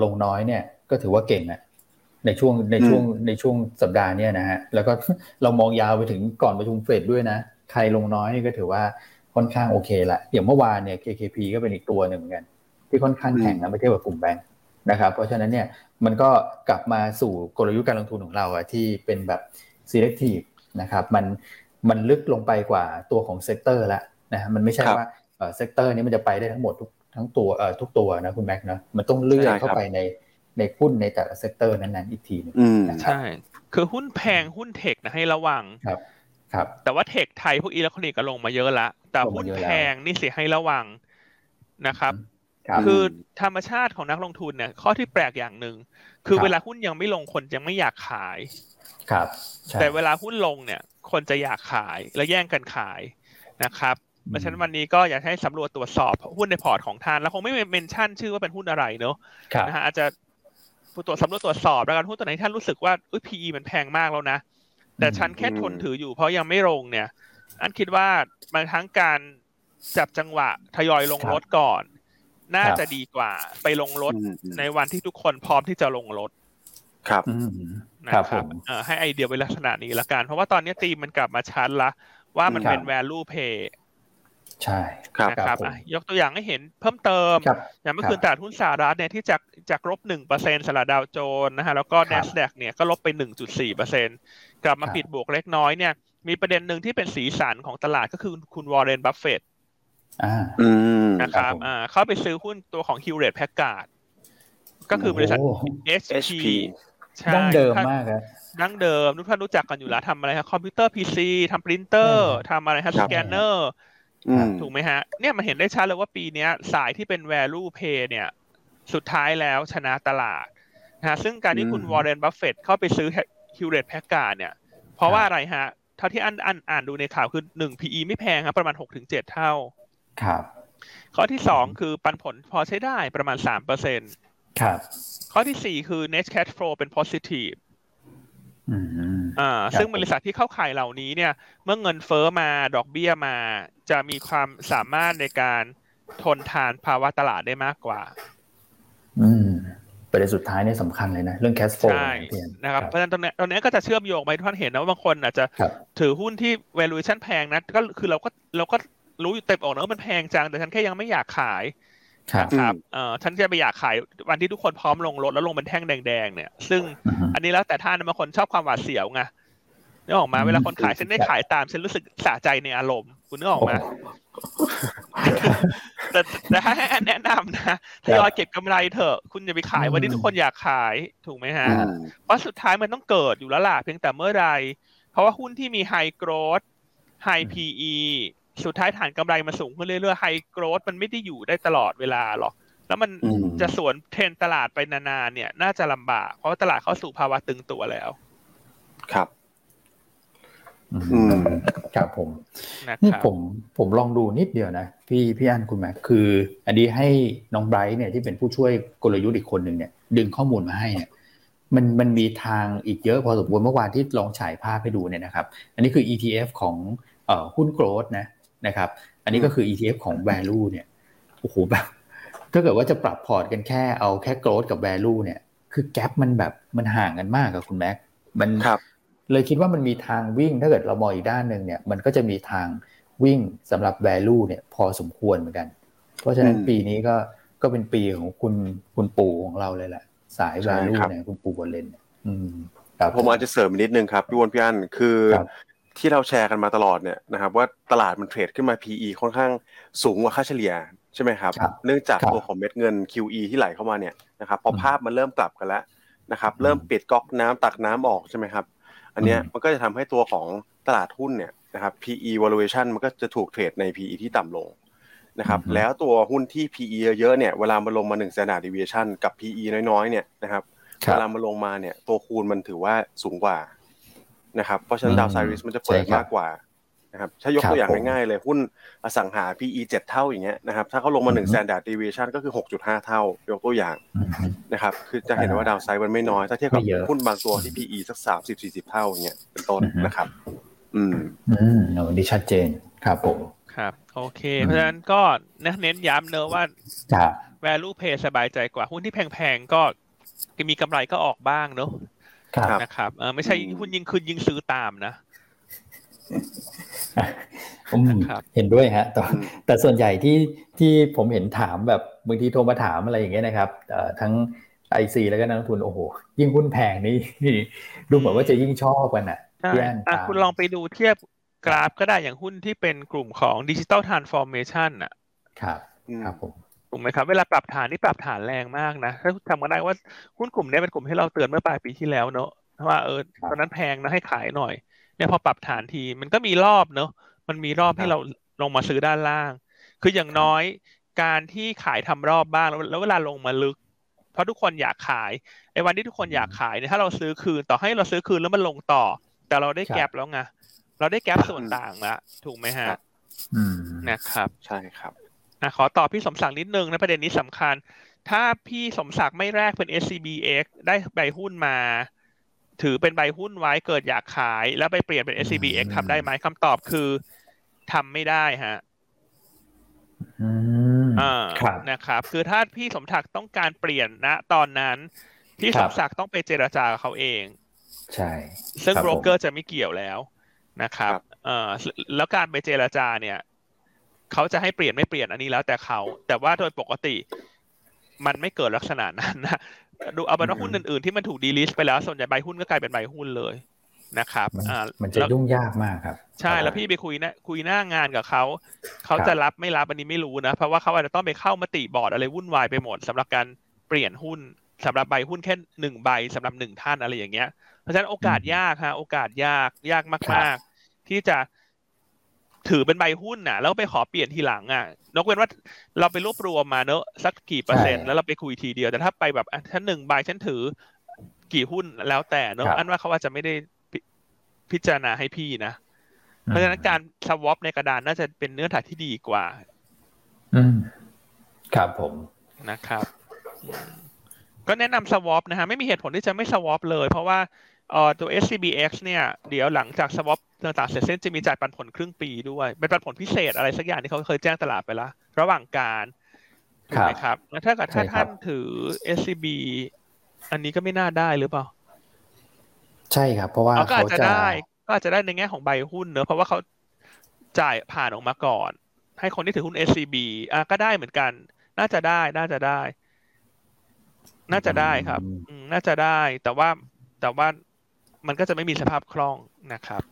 ลงน้อยเนี่ย ก็ถือว่าเก่งอะในช่วงในช่วงในช่วงสัปดาห์นี้นะฮะแล้วก็เรามองยาวไปถึงก่อนประชุมเฟดด้วยนะ ใครลงน้อยก็ถือว่าค่อนข้างโอเคละอย่างเมื่อวานเนี่ย KKP ก็เป็นอีกตัวหนึ่งเหมือนกัน ที่ค่อนข้างแข็งนะไม่เทียบกับกลุ่มแบงค์นะครับ เพราะฉะนั้นเนี่ยมันก็กลับมาสู่กลยุทธ์การลงทุนของเราอะที่เป็นแบบ selective นะครับ มัน มันลึกลงไปกว่าตัวของ sector แล้วนะมันไม่ใช่ว่า sector นี้มันจะไปได้ทั้งหมดทุกทั้งตัวเอ่อทุกตัวนะคุณแม็กนะมันต้องเลือกเข้าไปในในหุ้นในแต่ละ sector นั้นๆอีกทีนึงใช่คือหุ้นแพงหุ้น tech นะให้ระวังครับครับ แต่ว่า tech ไทยพวกอิเล็กทรอนิกส์ก็ลงมาเยอะละแต่หุ้นแพงนี่เสี่ยงให้ระวังนะครับ คือธรรมชาติของนักลงทุนเนี่ย ข้อที่แปลกอย่างหนึ่งคือเวลาหุ้นยังไม่ลงคนยังไม่อยากขาย ครับ แต่เวลาหุ้นลงเนี่ย คนจะอยากขายและแย่งกันขายนะครับเพราะฉะนั้นวันนี้ก็อยากให้สำรวจตรวจสอบหุ้นในพอร์ตของท่านแล้วคงไม่เมนชั่นชื่อว่าเป็นหุ้นอะไรเนอะนะฮะอาจจะตรวจสำรวจตรวจสอบแล้วกันหุ้นตัวไหนท่านรู้สึกว่าอุ้ย PE มันแพงมากแล้วนะ แต่ฉันแค่ทนถืออยู่เพราะยังไม่ลงเนี่ย อันคิดว่าบางทั้งการจับจังหวะทยอยลงรถก่อน น่าจะดีกว่าไปลงรถในวันที่ทุกคนพร้อมที่จะลงรถครับ นะครับให้ไอเดียไว้ลักษณะนี้ละกัน เพราะว่าตอนนี้ตีมันกลับมาชัดละ ว่ามันเป็น value pay ใช่นะครับยกตัวอย่างให้เห็นเพิ่มเติม อย่างเมื่อคืนตลาดหุ้นสหรัฐเนี่ยที่จากจากลบหนึ่งเปอร์เซ็นต์สลัดดาวโจนนะฮะแล้วก็ NASDAQ เนี่ยก็ลบไปหนึ่งจุดสี่เปอร์เซ็นต์กลับมาปิดบวกเล็กน้อยเนี่ย มีประเด็นหนึ่งที่เป็นสีสันของตลาดก็คือคุณวอร์เรนบัฟเฟตนะครับอ่าเข้าไปซื้อหุ้นตัวของ Hewlett Packard ก็คือบริษัท HP ใช่ ดั้งเดิมมากครับดั้งเดิมทุกท่านรู้จักกันอยู่แล้วทำอะไรครับคอมพิวเตอร์ PC ทำปรินเตอร์ทำอะไรครับสแกนเนอร์ถูกไหมฮะ เนี่ยมันเห็นได้ชัดเลยว่าปีนี้สายที่เป็น value play เนี่ย สุดท้ายแล้วชนะตลาดนะฮะซึ่งการที่คุณวอร์เรนบัฟเฟตเข้าไปซื้อ Hewlett Packard เนี่ย เพราะว่าอะไรฮะ เท่าที่อันอันอ่านดูในข่าวคือหนึ่ง PE ไม่แพงครับประมาณหกถึงเจ็ดเท่า ครับ ข้อที่สองคือปันผลพอใช้ได้ประมาณสามเปอร์เซ็นต์ครับ ข้อที่สี่คือ net cash flow เป็น positive อ่า ซึ่งบริษัทที่เข้าข่ายเหล่านี้เนี่ย เมื่อเงินเฟ้อมาดอกเบี้ยมา จะมีความสามารถในการทนทานภาวะตลาดได้มากกว่า อืมประเด็นสุดท้ายนี่สำคัญเลยนะ เรื่อง cash flow ใช่นะครับเพราะฉะนั้นตรงนี้ตรงนี้ก็จะเชื่อมโยงไปทุกท่านเห็นนะว่าบางคนอาจจะถือหุ้นที่ valuation แพงนะก็คือเราก็เราก็รู้อยู่เต็มออกนะว่ามันแพงจังแต่ฉันแค่ยังไม่อยากขายนะ ครับเอ่อฉันจะไปอยากขายวันที่ทุกคนพร้อมลงรถแล้วลงเป็นแท่งแดงๆเนี่ย ซึ่งอันนี้แล้วแต่ท่านบางคนชอบความหวาดเสียวไงนึกออกมาเวลาคนขายฉันได้ขายตาม ฉันรู้สึกสะใจในอารมณ์คุณนึกออกมาแต่แต่ให้แนะนำนะทยอยเก็บกำไรเถอะ คุณอย่าไปขายวันที่ทุกคนอยากขายถูกไหมฮะ เพราะสุดท้ายมันต้องเกิดอยู่แล้วล่ะเพียงแต่เมื่อไรเพราะว่าหุ้นที่มีไฮโกรดไฮพีอี สุดท้ายฐานกำไรมันสูงขึ้นเรื่อยๆไฮโกรดมันไม่ได้อยู่ได้ตลอดเวลาหรอก แล้วมันจะสวนเทรนตลาดไปนานๆเนี่ย น่าจะลำบาก เพราะว่าตลาดเข้าสู่ภาวะตึงตัวแล้ว ครับอืมครับผมนี่ผมผมลองดูนิดเดียวนะ พี่พี่อันคุณแม่คือ อันนี้ให้น้องไบรท์เนี่ยที่เป็นผู้ช่วยกลยุทธ์อีกคนหนึ่งเนี่ย ดึงข้อมูลมาให้เนี่ยมันมันมีทางอีกเยอะพอสมควรเมื่อวานที่ลองฉายภาพให้ดูเนี่ยนะครับ อันนี้คือ ETF ของเอ่อหุ้นโกลด์นะ นะครับ อันนี้ก็คือ ETF ของ value เนี่ยโอ้โหแบบถ้าเกิดว่าจะปรับพอร์ตกันแค่เอาแค่ growth กับ value เนี่ย คือแกลบมันแบบมันห่างกันมากกับคุณแม็กมันเลยคิดว่ามันมีทางวิ่งถ้าเกิดเรามองอีกด้านหนึ่งเนี่ย มันก็จะมีทางวิ่งสำหรับ value เนี่ย พอสมควรเหมือนกัน เพราะฉะนั้นปีนี้ก็ก็เป็นปีของคุณคุณปู่ของเราเลยแหละสาย value เนี่ยคุณปู่บอลเลนอืมผมอาจจะเสริมนิดนึงครับพี่วอนพี่อันคือ ที่เราแชร์กันมาตลอดเนี่ยนะครับว่าตลาดมันเทรดขึ้นมา PE ค่อนข้างสูงกว่าค่าเฉลี่ยใช่ไหมครับ เนื่องจากตัวของเม็ดเงิน QE ที่ไหลเข้ามาเนี่ยนะครับพอภาพมันเริ่มกลับกันแล้วนะครับเริ่มปิดก๊อกน้ำตักน้ำออกใช่ไหมครับ อันเนี้ยมันก็จะทำให้ตัวของตลาดหุ้นเนี่ยนะครับ PE valuation มันก็จะถูกเทรดใน PE ที่ต่ำลงนะครับแล้วตัวหุ้นที่ PE เยอะๆเนี่ยเวลามาลงมา1 standard deviation กับ PE น้อยๆเนี่ยนะครับเวลามาลงมาเนี่ยตัวคูณมันถือว่าสูงกว่า นะครับเพราะฉะนั้นดาวไซริสมันจะเปิดมากกว่านะครับถ้ายกตัวอย่างง่ายๆเลยหุ้นอสังหา PE 7 เท่าอย่างเงี้ยนะครับถ้าเขาลงมา1 standard deviation ก็คือ 6.5 เท่า ยกตัวอย่างนะครับคือจะเห็นว่าดาวไซด์มันไม่น้อย ถ้าเทียบกับหุ้นบางตัวที่ PE สัก 30 40 เท่าอย่างเงี้ยเป็นต้นนะครับ อืมอืมโอ้ดีชัดเจนครับผมครับ โอเค เพราะฉะนั้นก็เน้นย้ำเนอะว่า value pay สบายใจกว่าหุ้นที่แพงๆก็มีกำไรก็ออกบ้างเนอะ นะครับเออไม่ใช่หุ้นยิงคืนยิงซื้อตามนะเห็นด้วยฮะแต่แต่ส่วนใหญ่ที่ที่ผมเห็นถามแบบบางทีโทรมาถามอะไรอย่างเงี้ยนะครับทั้ง IC แล้วก็นักลงทุนโอ้โหยิ่งหุ้นแพงนี่ดูเหมือนว่าจะยิ่งชอบกันอะพี่อันคุณลองไปดูเทียบกราฟก็ได้อย่างหุ้นที่เป็นกลุ่มของ digital transformation อะ ครับครับผม ถูกไหมครับเวลาปรับฐานนี่ปรับฐานแรงมากนะถ้าจำกันได้ว่าหุ้นกลุ่มนี้เป็นกลุ่มที่เราเตือนเมื่อปลายปีที่แล้วเนอะว่าเออตอนนั้นแพงนะให้ขายหน่อยเนี่ยพอปรับฐานทีมันก็มีรอบเนอะมันมีรอบให้เราลงมาซื้อด้านล่าง คืออย่างน้อยการที่ขายทำรอบบ้างแล้วเวลาลงมาลึก เพราะทุกคนอยากขายไอ้วันที่ทุกคนอยากขายเนี่ยถ้าเราซื้อคืนต่อให้เราซื้อคืนแล้วมันลงต่อ แต่เราได้แก็บแล้วไงเราได้แก็บส่วนต่างละถูกไหมฮะนะครับ ใช่ครับ อะขอตอบพี่สมศักดิ์นิดนึงนะประเด็นนี้สำคัญ ถ้าพี่สมศักดิ์ไม่แรกเป็น SCBX ได้ใบหุ้นมา ถือเป็นใบหุ้นไว้เกิดอยากขาย แล้วไปเปลี่ยนเป็น SCBX ทำได้ไหมคำตอบคือทำไม่ได้ฮะอ่านะครับ คือถ้าพี่สมศักดิ์ต้องการเปลี่ยนนะตอนนั้นพี่สมศักดิ์ต้องไปเจรจากับเขาเอง ใช่ ซึ่งโบรกเกอร์จะไม่เกี่ยวแล้วนะครับเอ่อแล้วการไปเจรจาเนี่ย เขาจะให้เปลี่ยนไม่เปลี่ยนอันนี้แล้วแต่เขา แต่ว่าโดยปกติ มันไม่เกิดลักษณะนั้นนะดูเอาเป็นว่าหุ้นอื่นๆที่มันถูก delist ไปแล้วส่วนใหญ่ใบหุ้นก็กลายเป็นใบหุ้นเลยนะครับอ่ามันจะยุ่งยากมากครับ ใช่แล้วพี่ไปคุยนะคุยหน้างานกับเขา เขาจะรับไม่รับอันนี้ไม่รู้นะ เพราะว่าเขาอาจจะต้องไปเข้ามติบอร์ดอะไรวุ่นวายไปหมดสำหรับการเปลี่ยนหุ้นสำหรับใบหุ้นแค่หนึ่งใบสำหรับหนึ่งท่านอะไรอย่างเงี้ย เพราะฉะนั้นโอกาสยากฮะโอกาสยากยากมาก ๆ ที่จะ ถือเป็นใบหุ้นน่ะ แล้วไปขอเปลี่ยนทีหลังอะนกเว้นว่าเราไปรวบรวมมาเนอะสักกี่เปอร์เซ็นต์แล้วเราไปคุยทีเดียวแต่ถ้าไปแบบฉันหนึ่งใบฉันถือ กี่หุ้นแล้วแต่เนอะอันว่าเขาอาจจะไม่ได้พิจารณาให้พี่นะเพราะฉะนั้นการสวอปในกระดานน่าจะเป็นเนื้อหาที่ดีกว่า อืมครับผมนะครับ ก็แนะนำสวอปนะฮะไม่มีเหตุผลที่จะไม่สวอปเลย เพราะว่า เอ่อตัว SCBX เนี่ยเดี๋ยวหลังจากสวอปต่างๆเสร็จสิ้นจะมีจ่ายปันผลครึ่งปีด้วยเป็นปันผลพิเศษอะไรสักอย่างที่เขาเคยแจ้งตลาดไปแล้วระหว่างการถูกไหมครับแล้วถ้าเกิดถ้าท่านถือ SCB อันนี้ก็ไม่น่าได้หรือเปล่า ใช่ครับ เพราะว่าก็อาจจะได้ก็อาจจะได้ในแง่ของใบหุ้นเนอะเพราะว่าเขาจ่ายผ่านออกมาก่อน ให้คนที่ถือหุ้น SCB อะก็ได้เหมือนกัน น่าจะได้น่าจะได้ น่าจะได้ครับอืน่าจะได้ แต่ว่าแต่ว่า มันก็จะไม่มีสภาพคล่องนะครับ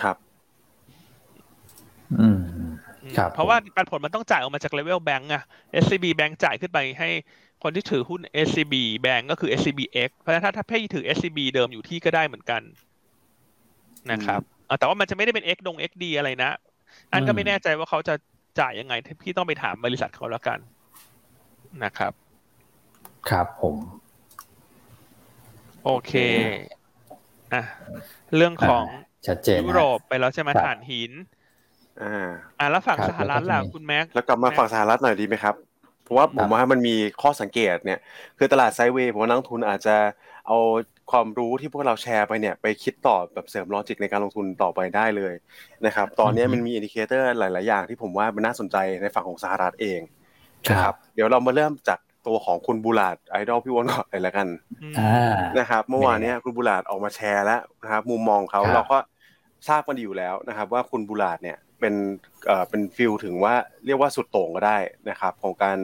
ครับ อืมครับ เพราะว่าปันผลมันต้องจ่ายออกมาจากเลเวลแบงก์อะ SCB แบงก์จ่ายขึ้นไปให้คนที่ถือหุ้น SCB แบงก์ก็คือ SCBX เพราะฉะนั้นถ้าถ้าพี่ถือ SCB เดิมอยู่ที่ก็ได้เหมือนกัน นะครับแต่ว่ามันจะไม่ได้เป็น X ดง XD อะไรนะ อันก็ไม่แน่ใจว่าเขาจะจ่ายยังไง พี่ต้องไปถามบริษัทเขาแล้วกันนะครับ ครับผม โอเค อะเรื่องของชัดเจนยุโรปไปแล้วใช่ไหมฐานหินอ่าอ่าแล้วฝั่งสหรัฐล่ะคุณแม็กแล้วกลับมาฝั่งสหรัฐหน่อยดีไหมครับเพราะว่าผมว่ามันมีข้อสังเกตเนี่ย คือตลาด sideway ผมว่านักทุนอาจจะเอาความรู้ที่พวกเราแชร์ไปเนี่ยไปคิดต่อแบบเสริม logic ในการลงทุนต่อไปได้เลยนะครับ ตอนนี้มันมี indicator หลาย ๆ อย่างที่ผมว่ามันน่าสนใจในฝั่งของสหรัฐเองนะครับ เดี๋ยวเรามาเริ่มจาก ตัวของคุณบูลาดไอดอลพี่วอนก่อนเลยละกันนะครับ เมื่อวานนี้คุณบูลาดออกมาแชร์แล้วนะครับ มุมมองเขาเราก็ทราบกันอยู่แล้วนะครับ ว่าคุณบูลาดเนี่ยเป็นเอ่อเป็นฟิลถึงว่าเรียกว่าสุดโต่งก็ได้นะครับ ของการ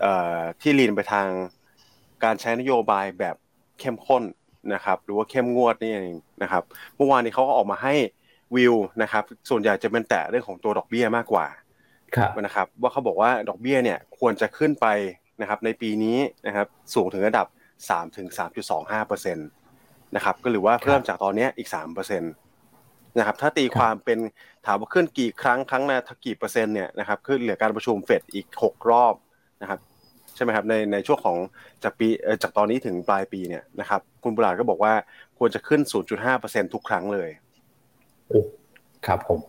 เอ่อที่ลีนไปทางการใช้นโยบายแบบเข้มข้นนะครับหรือว่าเข้มงวดนี่เองนะครับ เมื่อวานนี้เขาก็ออกมาให้วิวนะครับ ส่วนใหญ่จะเป็นแต่เรื่องของตัวดอกเบี้ยมากกว่านะครับ ว่าเขาบอกว่าดอกเบี้ยเนี่ยควรจะขึ้นไป นะครับในปีนี้นะครับสูงถึงระดับ 3 ถึง 3.25%นะครับก็หรือว่าเพิ่มจากตอนนี้อีก3%นะครับถ้าตีความเป็นถามว่าขึ้นกี่ครั้งครั้งละกี่เปอร์เซ็นต์เนี่ยนะครับคือเหลือการประชุมเฟดอีกหกรอบนะครับใช่ไหมครับในในช่วงของจากปีจากตอนนี้ถึงปลายปีเนี่ยนะครับคุณบุราก็บอกว่าควรจะขึ้น 0.5%ทุกครั้งเลยโอ้ครับผม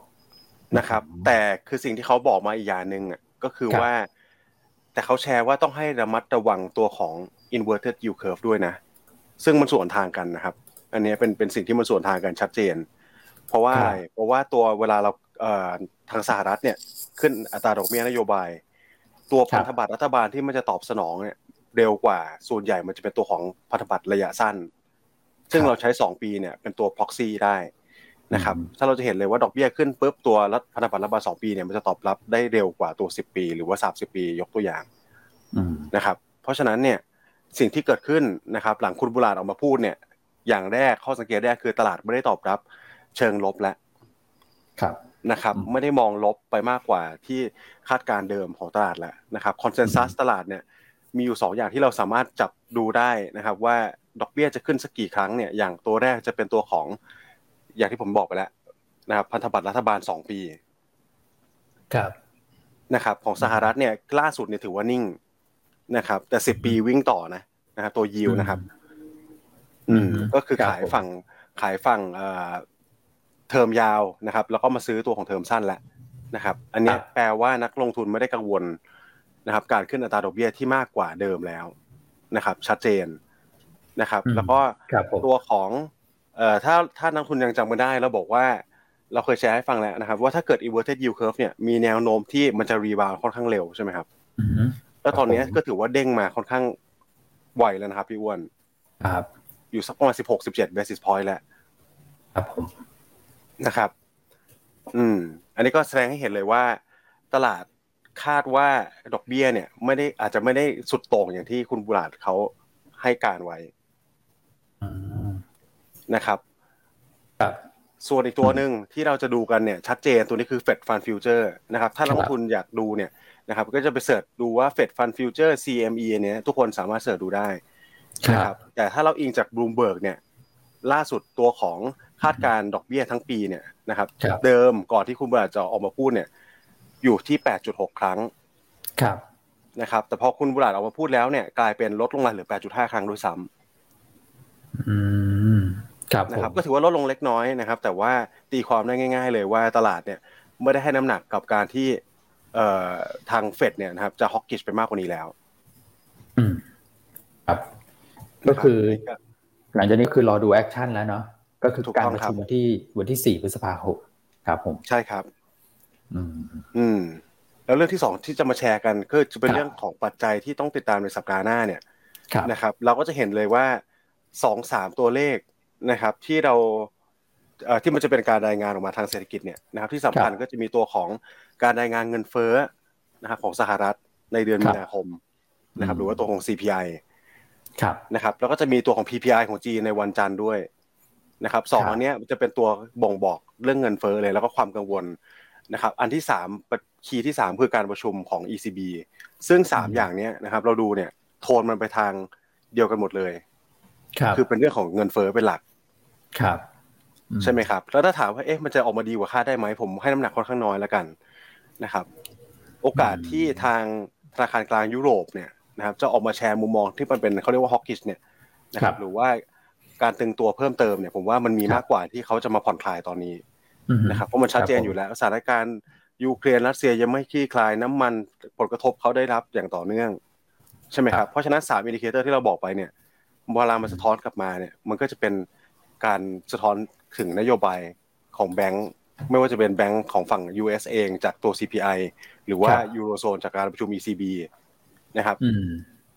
นะครับ แต่คือสิ่งที่เขาบอกมาอีกอย่างหนึ่งอะก็คือว่า แต่เขาแชร์ว่าต้องให้ระมัดระวังตัวของ inverted yield curve ด้วยนะ ซึ่งมันส่วนทางกันนะครับ อันนี้เป็นเป็นสิ่งที่มันส่วนทางกันชัดเจน เพราะว่าเพราะว่าตัวเวลาเราเอ่อทางสหรัฐเนี่ยขึ้นอัตราดอกเบี้ยนโยบาย ตัวพันธบัตรรัฐบาลที่มันจะตอบสนองเนี่ยเร็วกว่าส่วนใหญ่มันจะเป็นตัวของพันธบัตรระยะสั้น ซึ่งเราใช้สองปีเนี่ยเป็นตัว proxy ได้ นะครับถ้าเราจะเห็นเลยว่าดอกเบี้ยขึ้นปุ๊บตัวรัฐพันธบัตรรัฐบาลสองปีเนี่ยมันจะตอบรับได้เร็วกว่าตัวสิบปี หรือว่าสามสิบปียกตัวอย่างนะครับ เพราะฉะนั้นเนี่ยสิ่งที่เกิดขึ้นนะครับ หลังคุณบุราออกมาพูดเนี่ย อย่างแรกข้อสังเกตแรกคือตลาดไม่ได้ตอบรับ เชิงลบแล้วครับนะครับ ไม่ได้มองลบไปมากกว่าที่คาดการเดิมของตลาดแล้วนะครับคอนเซนแซสตลาดเนี่ยมีอยู่ 2 อย่างที่เราสามารถจับดูได้นะครับ ว่าดอกเบี้ยจะขึ้นสักกี่ครั้งเนี่ยอย่างตัวแรกจะเป็นตัวของ อย่างที่ผมบอกไปแล้วนะครับพันธบัตรรัฐบาล2ปีครับนะครับ ของสหรัฐเนี่ยล่าสุดเนี่ยถือว่านิ่งนะครับ แต่สิบปีวิ่งต่อนะนะครับตัวยิวนะครับ อืมก็คือขายฝั่งขายฝั่งเอ่อเทอมยาวนะครับ แล้วก็มาซื้อตัวของเทอมสั้นแหละนะครับ อันนี้แปลว่านักลงทุนไม่ได้กังวลนะครับ การขึ้นอัตราดอกเบี้ยที่มากกว่าเดิมแล้วนะครับ ชัดเจนนะครับ แล้วก็ตัวของ เอ่อถ้าถ้านักทุนยังจำไม่ได้เราบอกว่าเราเคยแชร์ให้ฟังแล้วนะครับ ว่าถ้าเกิด inverted yield curve เนี่ยมีแนวโน้มที่มันจะรีบาวค่อนข้างเร็วใช่ไหมครับแล้วตอนนี้ก็ถือว่าเด้งมาค่อนข้างไวแล้วนะครับพี่อ้วนครับ อยู่สักประมาณสิบหกสิบเจ็ด basis point แล้วครับผมนะครับ อืม อันนี้ก็แสดงให้เห็นเลยว่า ตลาดคาดว่าดอกเบี้ยเนี่ย ไม่ได้อาจจะไม่ได้สุดโต่งอย่างที่คุณบุราดเขาให้การไว้ นะครับครับส่วนอีกตัวหนึ่งที่เราจะดูกันเนี่ยชัดเจนตัวนี้คือ Fed Fund Future นะครับถ้านักลงทุนอยากดูเนี่ยนะครับก็จะไปเสิร์ชดูว่า Fed Fund Future CME เนี้ยทุกคนสามารถเสิร์ชดูได้นะครับแต่ถ้าเราอิงจาก Bloomberg เนี่ยล่าสุดตัวของคาดการดอกเบี้ยทั้งปีเนี่ยนะครับเดิมก่อนที่คุณบราจะออกมาพูดเนี่ยอยู่ที่ 8.6 ครั้งครับนะครับแต่พอคุณบุราออกมาพูดแล้วเนี่ยกลายเป็นลดลงมาเหลือ 8.5 ครั้งด้วยซ้ำอืมครับ นะครับก็ถือว่าลดลงเล็กน้อยนะครับ แต่ว่าตีความได้ง่าย ๆ เลยว่าตลาดเนี่ยไม่ได้ให้น้ำหนักกับการที่เอ่อทางเฟดเนี่ยนะครับ จะฮอกกิชไปมากกว่านี้แล้ว อืมครับ ก็คือ หลังจากนี้คือรอดู action แล้วเนาะก็คือการประชุมวันที่วันที่สี่พฤษภาคมครับผมใช่ครับ อืม อืม แล้วเรื่องที่สองที่จะมาแชร์กันก็จะเป็นเรื่องของปัจจัยที่ต้องติดตามในสัปดาห์หน้าเนี่ยนะครับ เราก็จะเห็นเลยว่าสองสามตัวเลข นะครับที่เราที่มันจะเป็นการรายงานออกมาทางเศรษฐกิจเนี่ยนะครับที่สำคัญก็จะมีตัวของการรายงานเงินเฟ้อนะครับของสหรัฐในเดือนมีนาคมนะครับหรือว่าตัวของ CPI ครับนะครับแล้วก็จะมีตัวของ PPI ของจีนในวันจันทร์ด้วยนะครับสองอันนี้จะเป็นตัวบ่งบอกเรื่องเงินเฟ้อเลยแล้วก็ความกังวลนะครับอันที่สามคีย์ที่สามคือการประชุมของ ECB ซึ่งสามอย่างนี้นะครับเราดูเนี่ยโทนมันไปทางเดียวกันหมดเลยคือเป็นเรื่องของเงินเฟ้อเป็นหลัก ครับใช่ไหมครับ แล้วถ้าถามว่าเอ๊ะมันจะออกมาดีกว่าคาดได้ไหมผมให้น้ำหนักค่อนข้างน้อยแล้วกันนะครับ โอกาสที่ทางธนาคารกลางยุโรปเนี่ยนะครับ จะออกมาแชร์มุมมองที่มันเป็นเขาเรียกว่า hawkish เนี่ยนะครับ หรือว่าการตึงตัวเพิ่มเติมเนี่ย ผมว่ามันมีมากกว่าที่เขาจะมาผ่อนคลายตอนนี้นะครับเพราะมันชัดเจนอยู่แล้วสถานการณ์ยูเครนรัสเซียยังไม่คลี่คลายน้ำมันผลกระทบเขาได้รับอย่างต่อเนื่อง ใช่ไหมครับเพราะฉะนั้นสาม indicator ที่เราบอกไปเนี่ยเวลามันสะท้อนกลับมาเนี่ย มันก็จะเป็น การสะท้อนถึงนโยบายของแบงก์ไม่ว่าจะเป็นแบงก์ของฝั่ง US เองจากตัว CPI หรือว่ายูโรโซนจากการประชุม ECB นะครับ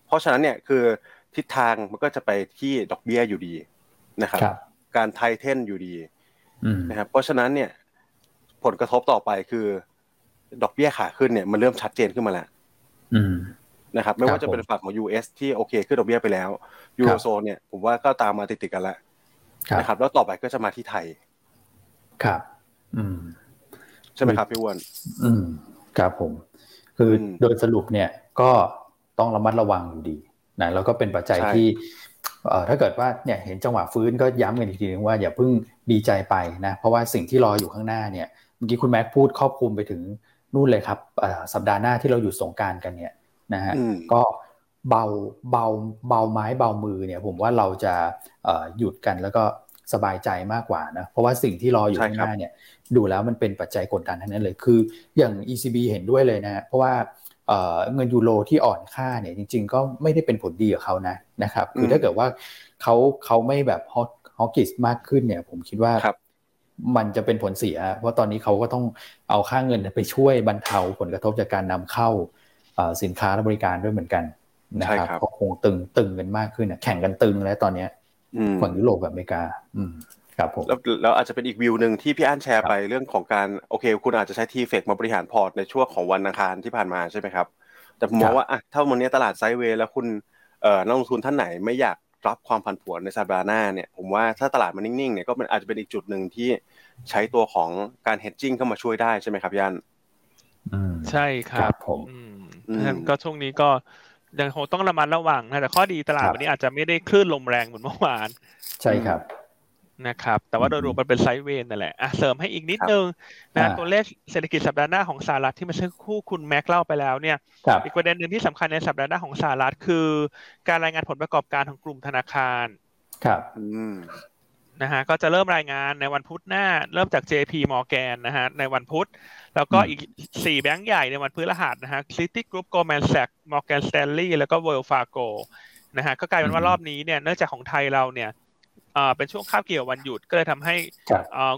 เพราะฉะนั้นเนี่ยคือทิศทางมันก็จะไปที่ดอกเบี้ยอยู่ดีนะครับ การไทเทนอยู่ดีนะครับ เพราะฉะนั้นเนี่ยผลกระทบต่อไปคือ ดอกเบี้ยขาขึ้นเนี่ยมันเริ่มชัดเจนขึ้นมาแล้วนะครับ ไม่ว่าจะเป็นฝั่งของ US ที่โอเคขึ้นดอกเบี้ยไปแล้วยูโรโซนเนี่ยผมว่าก็ตามมาติดๆกันแล้ว นะครับ แล้วต่อไปก็จะมาที่ไทย ครับ อืม ใช่ไหมครับพี่อ้วนอืมครับผม คือโดยสรุปเนี่ยก็ต้องระมัดระวังอยู่ดีนะแล้วก็เป็นปัจจัยที่เอ่อถ้าเกิดว่าเนี่ยเห็นจังหวะฟื้นก็ย้ำกันอีกทีนึงว่าอย่าเพิ่งดีใจไปนะเพราะว่าสิ่งที่รออยู่ข้างหน้าเนี่ยเมื่อกี้คุณแม็กพูดครอบคลุมไปถึงนู่นเลยครับสัปดาห์หน้าที่เราอยู่สงการกันเนี่ยนะฮะก็ เบาเบาเบาไม้เบามือเนี่ยผมว่าเราจะหยุดกันแล้วก็สบายใจมากกว่านะเพราะว่าสิ่งที่รออยู่ข้างหน้าเนี่ยดูแล้วมันเป็นปัจจัยกดดันทั้งนั้นเลยคืออย่าง ECB เห็นด้วยเลยนะเพราะว่าเงินยูโรที่อ่อนค่าเนี่ยจริง ๆ ก็ไม่ได้เป็นผลดีกับเขานะนะครับคือถ้าเกิดว่าเขาเขาไม่แบบฮอตฮอกิสมากขึ้นเนี่ยผมคิดว่ามันจะเป็นผลเสีย เพราะตอนนี้เขาก็ต้องเอาค่าเงินไปช่วยบรรเทาผลกระทบจากการนำเข้าสินค้าและบริการด้วยเหมือนกัน นะครับก็คงตึงตึงกันมากขึ้นแข่งกันตึงแล้วตอนนี้ฝั่งยุโรปกับอเมริกา อืมครับผมแล้วแล้วอาจจะเป็นอีกวิวหนึ่งที่พี่อั้นแชร์ไปเรื่องของการโอเค คุณอาจจะใช้ TFEX มาบริหารพอร์ตในช่วงของวันอังคารที่ผ่านมาใช่ไหมครับ แต่ผมมองว่าอะถ้าวันนี้ตลาด sideway แล้วคุณเอ่อนักลงทุนท่านไหนไม่อยากรับความผันผวนในสัปดาห์หน้าเนี่ยผมว่าถ้าตลาดมันนิ่งๆเนี่ยก็มันอาจจะเป็นอีกจุดหนึ่งที่ใช้ตัวของการเฮดจิ้งเข้ามาช่วยได้ใช่ไหมครับยันใช่ครับผมก็ช่วงนี้ก็ ยังคงต้องระมัดระวังนะแต่ข้อดีตลาดวันนี้อาจจะไม่ได้คลื่นลมแรงเหมือนเมื่อวาน ใช่ครับนะครับ แต่ว่าโดยรวมมันเป็นไซด์เวนนั่นแหละอะเสริมให้อีกนิดนึงนะตัวเลขเศรษฐกิจสัปดาห์หน้าของสหรัฐที่มาช่คู่คุณแม็กเล่าไปแล้วเนี่ย อีกประเด็นหนึ่งที่สำคัญในสัปดาห์หน้าของสหรัฐคือ การรายงานผลประกอบการของกลุ่มธนาคาร ครับ นะฮะก็จะเริ่มรายงานในวันพุธหน้า เริ่มจาก JP Morgan นะฮะในวันพุธ แล้วก็อีกสี่แบงก์ใหญ่ในวันพฤหัสนะฮะ City Group Goldman Sachs Morgan Stanley แล้วก็ Wells Fargo นะฮะก็กลายเป็นว่ารอบนี้เนี่ยเนื่องจากของไทยเราเนี่ยเป็นช่วงคาบเกี่ยววันหยุดก็เลยทำให้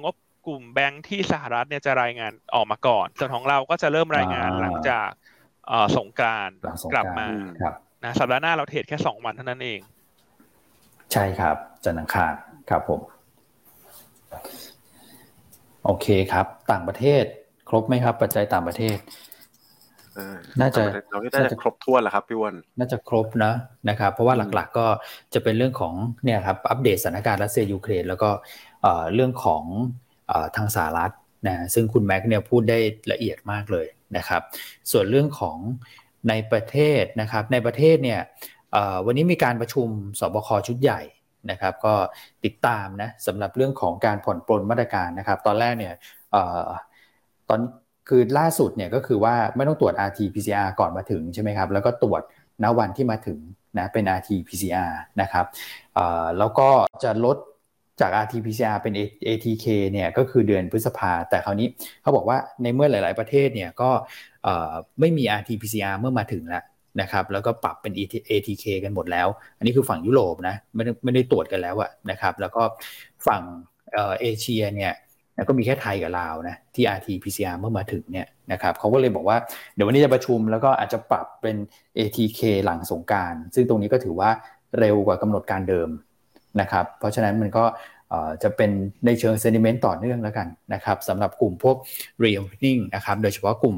งบกลุ่มแบงค์ที่สหรัฐเนี่ยจะรายงานออกมาก่อน ส่วนของเราก็จะเริ่มรายงานหลังจากสงการกลับมานะสัปดาห์หน้าเราเทรดแค่สองวันเท่านั้นเอง ใช่ครับจันทร์อังคารครับผม โอเคครับ ต่างประเทศ ครบไหมครับ ปัจจัยต่างประเทศน่าจะน่าจะครบถ้วนแหละครับพี่วันน่าจะครบนะนะครับ เพราะว่าหลักๆก็จะเป็นเรื่องของเนี่ยครับอัปเดตสถานการณ์รัสเซียยูเครนแล้วก็เรื่องของทางสหรัฐนะซึ่งคุณแม็กเนี่ยพูดได้ละเอียดมากเลยนะครับ ส่วนเรื่องของในประเทศนะครับ ในประเทศเนี่ยวันนี้มีการประชุมสบคชุดใหญ่ นะครับก็ติดตามนะสำหรับเรื่องของการผ่อนปลนมาตรการนะครับ ตอนแรกเนี่ยตอนคือล่าสุดเนี่ยก็คือว่าไม่ต้องตรวจ RT-PCR ก่อนมาถึงใช่ไหมครับแล้วก็ตรวจณวันที่มาถึงนะเป็น RT-PCR นะครับแล้วก็จะลดจาก RT-PCR เป็น ATK เนี่ยก็คือเดือนพฤษภาแต่คราวนี้เขาบอกว่าในเมื่อหลาย ๆ ประเทศเนี่ยก็ไม่มี RT-PCR เมื่อมาถึงแล้ว นะครับแล้วก็ปรับเป็น ATK กันหมดแล้ว อันนี้คือฝั่งยุโรปนะไม่ได้ไม่ได้ตรวจกันแล้วอะนะครับแล้วก็ฝั่งเอเชียเนี่ยก็มีแค่ไทยกับลาวนะที่ RT-PCR เมื่อมาถึงเนี่ยนะครับเขาก็เลยบอกว่าเดี๋ยววันนี้จะประชุมแล้วก็อาจจะปรับเป็น ATK หลังสงการ ซึ่งตรงนี้ก็ถือว่าเร็วกว่ากำหนดการเดิมนะครับเพราะฉะนั้นมันก็จะเป็นในเชิงเซนิเมนต์ต่อเนื่องแล้วกันนะครับสำหรับกลุ่มพวก reopening นะครับโดยเฉพาะกลุ่ม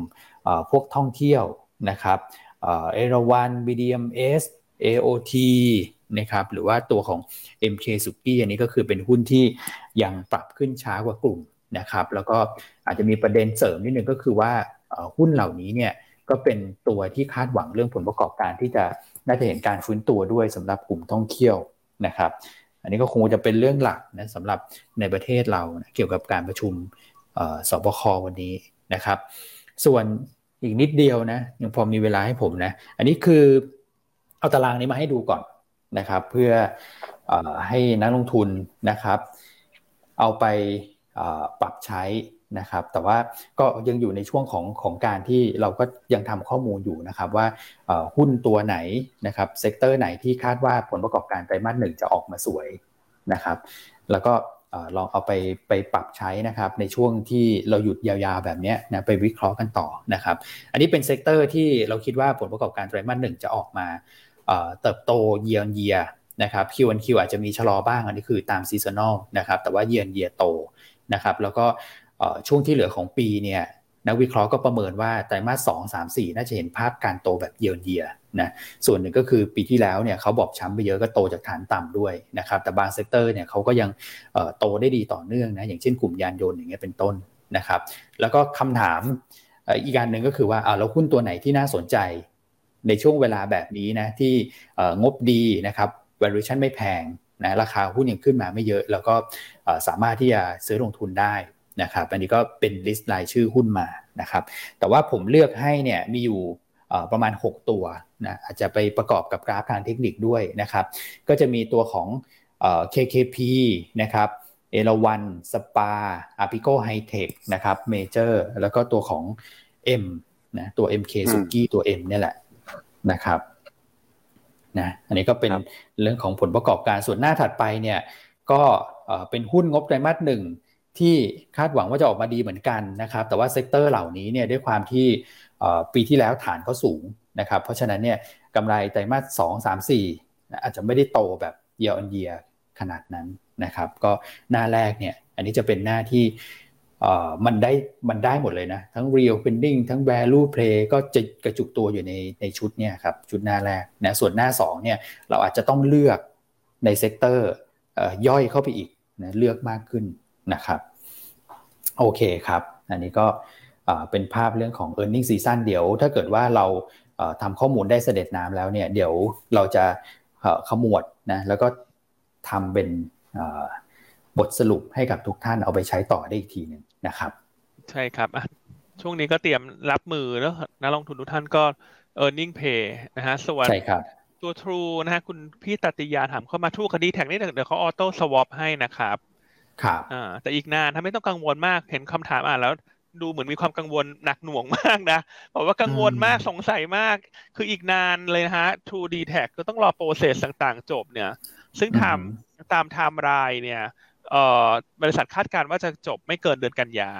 พวกท่องเที่ยวนะครับ เอราวัน BDMs AOT นะครับหรือว่าตัวของ MK s u k i อันนี้ก็คือเป็นหุ้นที่ยังปรับขึ้นช้ากว่ากลุ่มนะครับแล้วก็อาจจะมีประเด็นเสริมนิดนึงก็คือว่าหุ้นเหล่านี้เนี่ยก็เป็นตัวที่คาดหวังเรื่องผลประกอบการที่จะน่าจะเห็นการฟื้นตัวด้วยสำหรับกลุ่มท่องเที่ยวนะครับ อันนี้ก็คงจะเป็นเรื่องหลักนะสำหรับในประเทศเรานะเกี่ยวกับการประชุมสบควันนี้นะครับ ส่วน อีกนิดเดียวนะยังพอมีเวลาให้ผมนะ อันนี้คือเอาตารางนี้มาให้ดูก่อนนะครับ เพื่ออให้นักลงทุนนะครับ เอาไปปรับใช้นะครับ แต่ว่าก็ยังอยู่ในช่วงของของการที่เราก็ยังทำข้อมูลอยู่นะครับ ว่าหุ้นตัวไหนนะครับ sector ไหนที่คาดว่าผลประกอบการไตรมาสหนึ่งจะออกมาสวยนะครับ แล้วก็ ลองเอาไปไปปรับใช้นะครับในช่วงที่เราหยุดยาวๆแบบนี้นะไปวิเคราะห์กันต่อนะครับ อันนี้เป็น sector ที่เราคิดว่าผลประกอบการไตรมาสหนึ่งจะออกมาเติบโตเยียร์เยียนะครับ Q1Q อาจจะมีชะลอบ้างอันนี้คือตาม seasonal นะครับแต่ว่าเยียร์เยียโตนะครับแล้วก็ช่วงที่เหลือของปีเนี่ยนักวิเคราะห์ก็ประเมินว่าไตรมาสสองสามสี่น่าจะเห็นภาพการโตแบบเยียร์เยีย นะส่วนหนึ่งก็คือปีที่แล้วเนี่ยเขาบอกช้ำไปเยอะก็โตจากฐานต่ำด้วยนะครับแต่บาง sector เนี่ยเขาก็ยังโตได้ดีต่อเนื่องนะอย่างเช่นกลุ่มยานยนต์อย่างเงี้ยเป็นต้นนะครับแล้วก็คำถามอีกการหนึ่งก็คือว่าเราหุ้นตัวไหนที่น่าสนใจในช่วงเวลาแบบนี้นะที่งบดีนะครับ valuation ไม่แพงนะราคาหุ้นยังขึ้นมาไม่เยอะ แล้วก็สามารถที่จะซื้อลงทุนได้นะครับอันนี้ก็เป็น list รายชื่อหุ้นมานะครับแต่ว่าผมเลือกให้เนี่ยมีอยู่ ประมาณ 6 ตัวนะอาจจะไปประกอบกับกราฟทางเทคนิคด้วยนะครับก็จะมีตัวของ KKP นะครับเอราวันสปาอาพิโกไฮเทคนะครับเมเจอร์แล้วก็ตัวของ M นะตัว MK สุกี้ตัว M เนี่ยแหละนะครับนะอันนี้ก็เป็นเรื่องของผลประกอบการส่วนหน้าถัดไปเนี่ยก็เป็นหุ้นงบไตรมาสหนึ่งที่คาดหวังว่าจะออกมาดีเหมือนกันนะครับ แต่ว่า sector เหล่านี้เนี่ยด้วยความที่ ปีที่แล้วฐานเขาสูงนะครับ เพราะฉะนั้นเนี่ยกำไรไตรมาสสองสามสี่อาจจะไม่ได้โตแบบ year on year ขนาดนั้นนะครับ ก็หน้าแรกเนี่ยอันนี้จะเป็นหน้าที่มันได้มันได้หมดเลยนะ ทั้ง reopening ทั้ง value play ก็จะกระจุกตัวอยู่ในในชุดเนี่ยครับชุดหน้าแรกนะส่วนหน้า2เนี่ยเราอาจจะต้องเลือกใน sector ย่อยเข้าไปอีกนะเลือกมากขึ้นนะครับ โอเคครับ อันนี้ก็ เป็นภาพเรื่องของ earning season เดี๋ยว ถ้าเกิดว่าเราทำข้อมูลได้เสร็จสิ้นแล้วเนี่ยเดี๋ยวเราจะขมวดนะแล้วก็ทำเป็นบทสรุปให้กับทุกท่านเอาไปใช้ต่อได้อีกทีหนึ่งนะครับ ใช่ครับช่วงนี้ก็เตรียมรับมือแล้วนักลงทุนทุกท่านก็ e a r n i n g pay นะฮะส่วนใช่ครับตัว True นะฮะคุณพี่ตติยาถามเข้ามา True กับ dtac นี่เดี๋ยวเขา auto swap ให้นะครับ ครับอ่าแต่อีกนานถ้าไม่ต้องกังวลมากเห็นคำถามอ่านแล้ว ดูเหมือนมีความกังวลหนักหน่วงมากนะบอกว่ากังวลมากสงสัยมาก คืออีกนานเลยนะฮะ True d t a c ก็ต้องรอ process ต่างๆ จบเนี่ย ซึ่งทำตามไทม์ไลน์เนี่ยเอ่อบริษัทคาดการณ์ว่าจะจบไม่เกินเดือนกันยา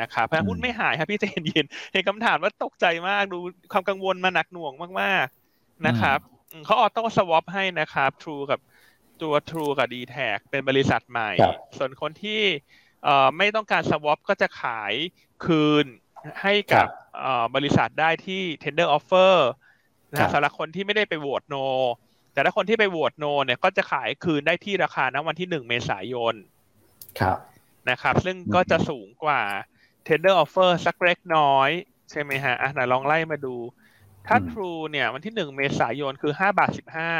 นะครับเพราะหุ้นไม่หายครับพี่ใจเย็นๆเห็นคำถามว่าตกใจมากดูความกังวลมาหนักหน่วงมากๆนะครับเขาออโต้สวอปให้นะครับ True กับตัว True กับ d t แทเป็นบริษัทใหม่ ส่วนคนที่ ไม่ต้องการสวอปก็จะขายคืนให้กับบริษัทได้ที่ tender offer นะสำหรับคนที่ไม่ได้ไปโหวตโน แต่ถ้าคนที่ไปโหวตโนเนี่ยก็จะขายคืนได้ที่ราคาณวันที่หนึ่งเมษายนครับนะครับ ซึ่งก็จะสูงกว่า tender offer สักเล็กน้อย ใช่ไหมฮะอะไหนลองไล่มาดู ถ้า True เนี่ยวันที่หนึ่งเมษายนคือห้าบาทสิบห้า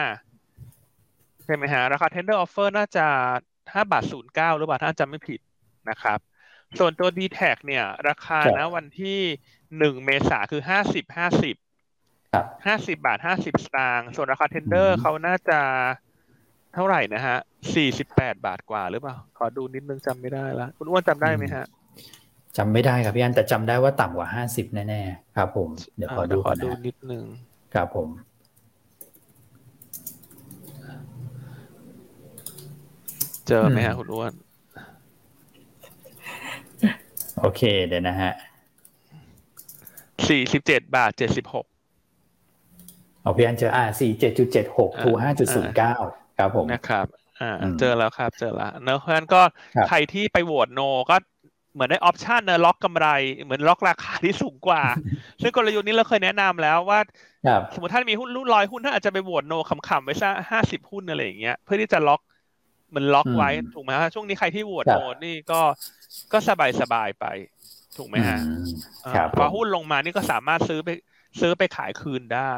ใช่ไหมฮะ ราคา tender offer น่าจะห้าบาทศูนย์เก้าหรือเปล่าถ้าจำไม่ผิด นะครับ ส่วนตัว d t แทเนี่ย ราคานะวันที่หนึ่งเมษาคือห้าสิบห้าสิบห้าสิบบาทห้าสิบสตางค์ส่วนราคาเทนเดอร์เขาน่าจะเท่าไหร่นะฮะสี่สิบแปดบาทกว่าหรือเปล่า ขอดูนิดนึงจำไม่ได้ละคุณอ้วนจำได้ไหมฮะจำไม่ได้ครับพี่อันแต่จำได้ว่าต่ำกว่าห้าสิบแน่ๆครับ ผม เดี๋ยวขอดูขอดูนิดนึงครับผมเจอไหมฮะคุณอ้วน โอเคเดี๋ยวนะฮะสี่สิบเจ็ดบาทเจ็ดสิบหกเอาพี่อั้นเจออ่าสี่เจ็ดจุดเจ็ดหก True ห้าจุดศูนย์เก้าครับผมนะครับอ่าเจอแล้วครับ เจอแล้วเนอะเพราะฉะนั้นก็ใครที่ไปโหวต no ก็เหมือนได้ option เนอะล็อกกำไรเหมือนล็อกราคาที่สูงกว่า ซึ่งกลยุทธ์นี้เราเคยแนะนำแล้วว่า สมมติท่านมีหุ้นอยู่ร้อยหุ้นท่านอาจจะไปโหวต no ขำๆไว้สักห้าสิบหุ้นอะไรอย่างเงี้ยเพื่อที่จะล็อก มันล็อกไว้ถูกไหมฮะช่วงนี้ใครที่โหวต no นี่ก็ก็สบายสบายไป ถูกไหมฮะพอหุ้นลงมานี่ก็สามารถซื้อไปซื้อไปขายคืนได้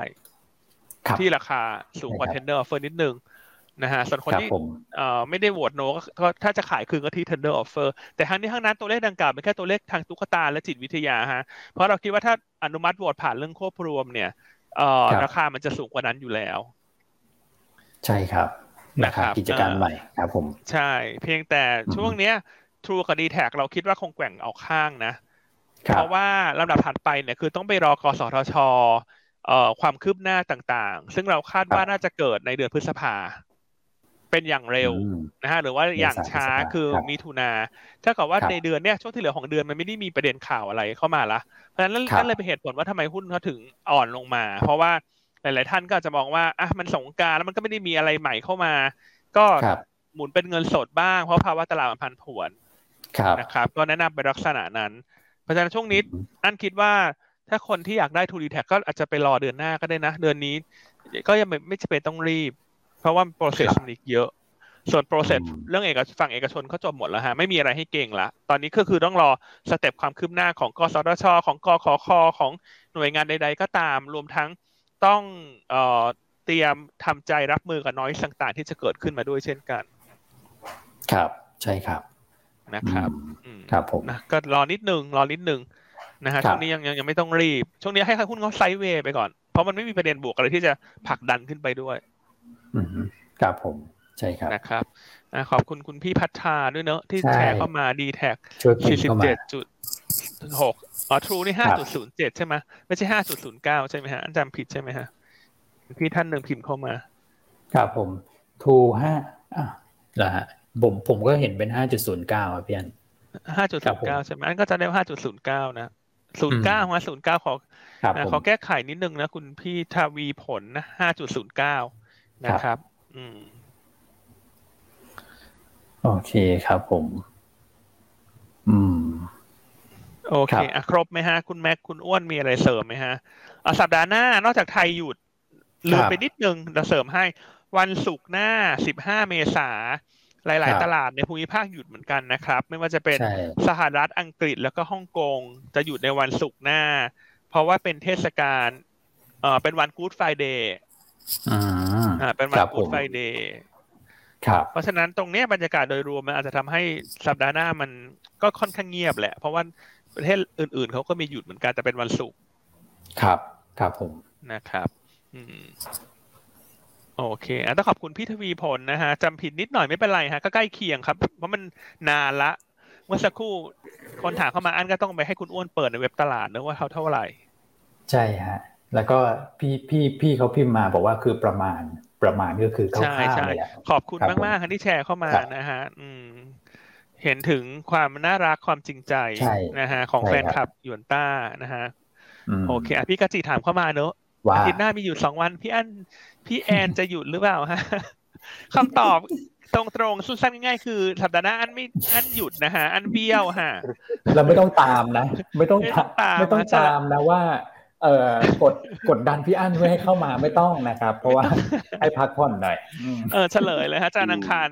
ที่ราคาสูงกว่า tender offer นิดนึงนะฮะส่วนคนที่ไม่ได้โหวต no ก็ถ้าจะขายคืนก็ที่ tender offer แต่ทั้งนี้ทั้งนั้นตัวเลขดังกล่าวเป็นแค่ตัวเลขทางตุ๊กตาและจิตวิทยาฮะเพราะเราคิดว่าถ้าอนุมัติโหวตผ่านเรื่องควบรวมเนี่ยราคามันจะสูงกว่านั้นอยู่แล้ว ใช่ครับ นะครับกิจการใหม่ครับผมใช่ เพียงแต่ช่วงเนี้ย True กับ d t แทเราคิดว่าคงแกว่งเอาข้างนะ เพราะว่าลำดับถัดไปเนี่ยคือต้องไปรอกสทชเอ่อความคืบหน้าต่างๆ ซึ่งเราคาดว่าน่าจะเกิดในเดือนพฤษภา เป็นอย่างเร็วนะฮะหรือว่าอย่างช้าคือมีทุนาถ้ากับว่าในเดือนเนี้ยช่วงที่เหลือของเดือนมันไม่ได้มีประเด็นข่าวอะไรเข้ามาละเพราะฉะนั้นนั่นเลยเป็นเหตุผลว่าทำไมหุ้นเขาถึงอ่อนลงมา เพราะว่า หลาย ๆ ท่านก็จะมองว่าอะมันสงกรานต์แล้วมันก็ไม่ได้มีอะไรใหม่เข้ามา ก็หมุนเป็นเงินสดบ้างเพราะภาวะตลาดมันผันผวนนะครับ ก็แนะนำเป็นลักษณะนั้น เพราะฉะนั้นช่วงนี้อันคิดว่าถ้าคนที่อยากได้ TRUE DTAC ก็อาจจะไปรอเดือนหน้าก็ได้นะ เดือนนี้ ก็ยังไม่ไม่จำเป็นต้องรีบ เพราะว่า process มันอีกเยอะ ส่วน process เรื่องเอกฝั่งเอกชนเขาจบหมดแล้วฮะไม่มีอะไรให้เก็งละ ตอนนี้ก็คือต้องรอ step ความคืบหน้าของกสทชของกขคของหน่วยงานใด ๆ ก็ตามรวมทั้ง ต้องเอ่อเตรียมทำใจรับมือกับน้อยต่างๆ ที่จะเกิดขึ้นมาด้วยเช่นกัน ครับใช่ครับนะครับครับผมนะก็รอนิดนึงรอนิดนึงนะฮะช่วงนี้ยังยังยังไม่ต้องรีบ ช่วงนี้ให้หุ้นเขาไซด์เวย์ไปก่อน เพราะมันไม่มีประเด็นบวกอะไรที่จะผลักดันขึ้นไปด้วยครับผมใช่ครับนะครับขอบคุณคุณพี่พัฒนาด้วยเนอะที่แชร์เข้ามาดีแท็กสี่สิบเจ็ดจุด หกอ๋อทรูนี่ห้าจุดศูนย์เจ็ดใช่ไหมไม่ใช่ห้าจุดศูนย์เก้าใช่ไหมฮะอันจำผิดใช่ไหมฮะพี่ท่านหนึ่งพิมพ์เข้ามา ครับผมทูห้าอะเหรอฮะผมผมก็เห็นเป็นห้าจุดศูนย์เก้าอะพี่อันห้าจุดศูนย์เก้าใช่ไหมอันก็จะได้ห้าจุดศูนย์เก้านะศูนย์เก้ามาศูนย์เก้าขอขอแก้ไขนิดนึงนะคุณพี่ทวีผลนะห้าจุดศูนย์เก้านะครับ อืม โอเคครับผม อืม โอเคอะครบไหมฮะ คุณแม็กคุณอ้วนมีอะไรเสริมไหมฮะอะสัปดาห์หน้านอกจากไทยหยุดลืมไปนิดนึงจะเสริมให้วันศุกร์หน้าสิบห้าเมษาหลาย ๆ ตลาดในภูมิภาคหยุดเหมือนกันนะครับ ไม่ว่าจะเป็นสหรัฐอังกฤษแล้วก็ฮ่องกง จะหยุดในวันศุกร์หน้า เพราะว่าเป็นเทศกาลเอ่อเป็นวันกู๊ดไฟเดย์อ่าเป็นวันกู๊ดไฟเดย์ครับเพราะฉะนั้นตรงนี้บรรยากาศโดยรวมมันอาจจะทำให้สัปดาห์หน้ามันก็ค่อนข้างเงียบแหละ เพราะว่า ประเทศอื่น ๆเขาก็มีหยุดเหมือนกันแต่เป็นวันศุกร์ครับ ครับผมนะครับ อืมโอเคอะต้องขอบคุณพี่ทวีผลนะฮะจำผิดนิดหน่อยไม่เป็นไรฮะก็ใกล้เคียงครับ เพราะมันนานละ เมื่อสักครู่คนถามเข้ามาอันก็ต้องไปให้คุณอ้วนเปิดในเว็บตลาดนะว่าเท่าเท่าไหร่ ใช่ฮะ แล้วก็พี่พี่พี่เขาพิมพ์มาบอกว่าคือประมาณประมาณก็คือคร่าวๆเลยขอบคุณมากมากที่แชร์เข้ามานะฮะ อืม เห็นถึงความน่ารักความจริงใจนะฮะของแฟนคลับยวนต้านะฮะโอเคอะพี่กจิถามเข้ามาเนอะอาทิตย์หน้ามีอยู่สองวันพี่อันพี่แอนจะหยุดหรือเปล่าฮะคำตอบตรงๆสั้นๆง่ายๆคือสัปดาห์หน้าอันไม่อันหยุดนะฮะอันเบี้ยวฮะเราไม่ต้องตามนะ ไม่ต้องตามไม่ต้องตามนะว่า เออกดกดดันพี่อั้นเพื่อให้เข้ามาไม่ต้องนะครับ เพราะว่าให้พักผ่อนหน่อยเออเฉลยเลยฮะจานังคาร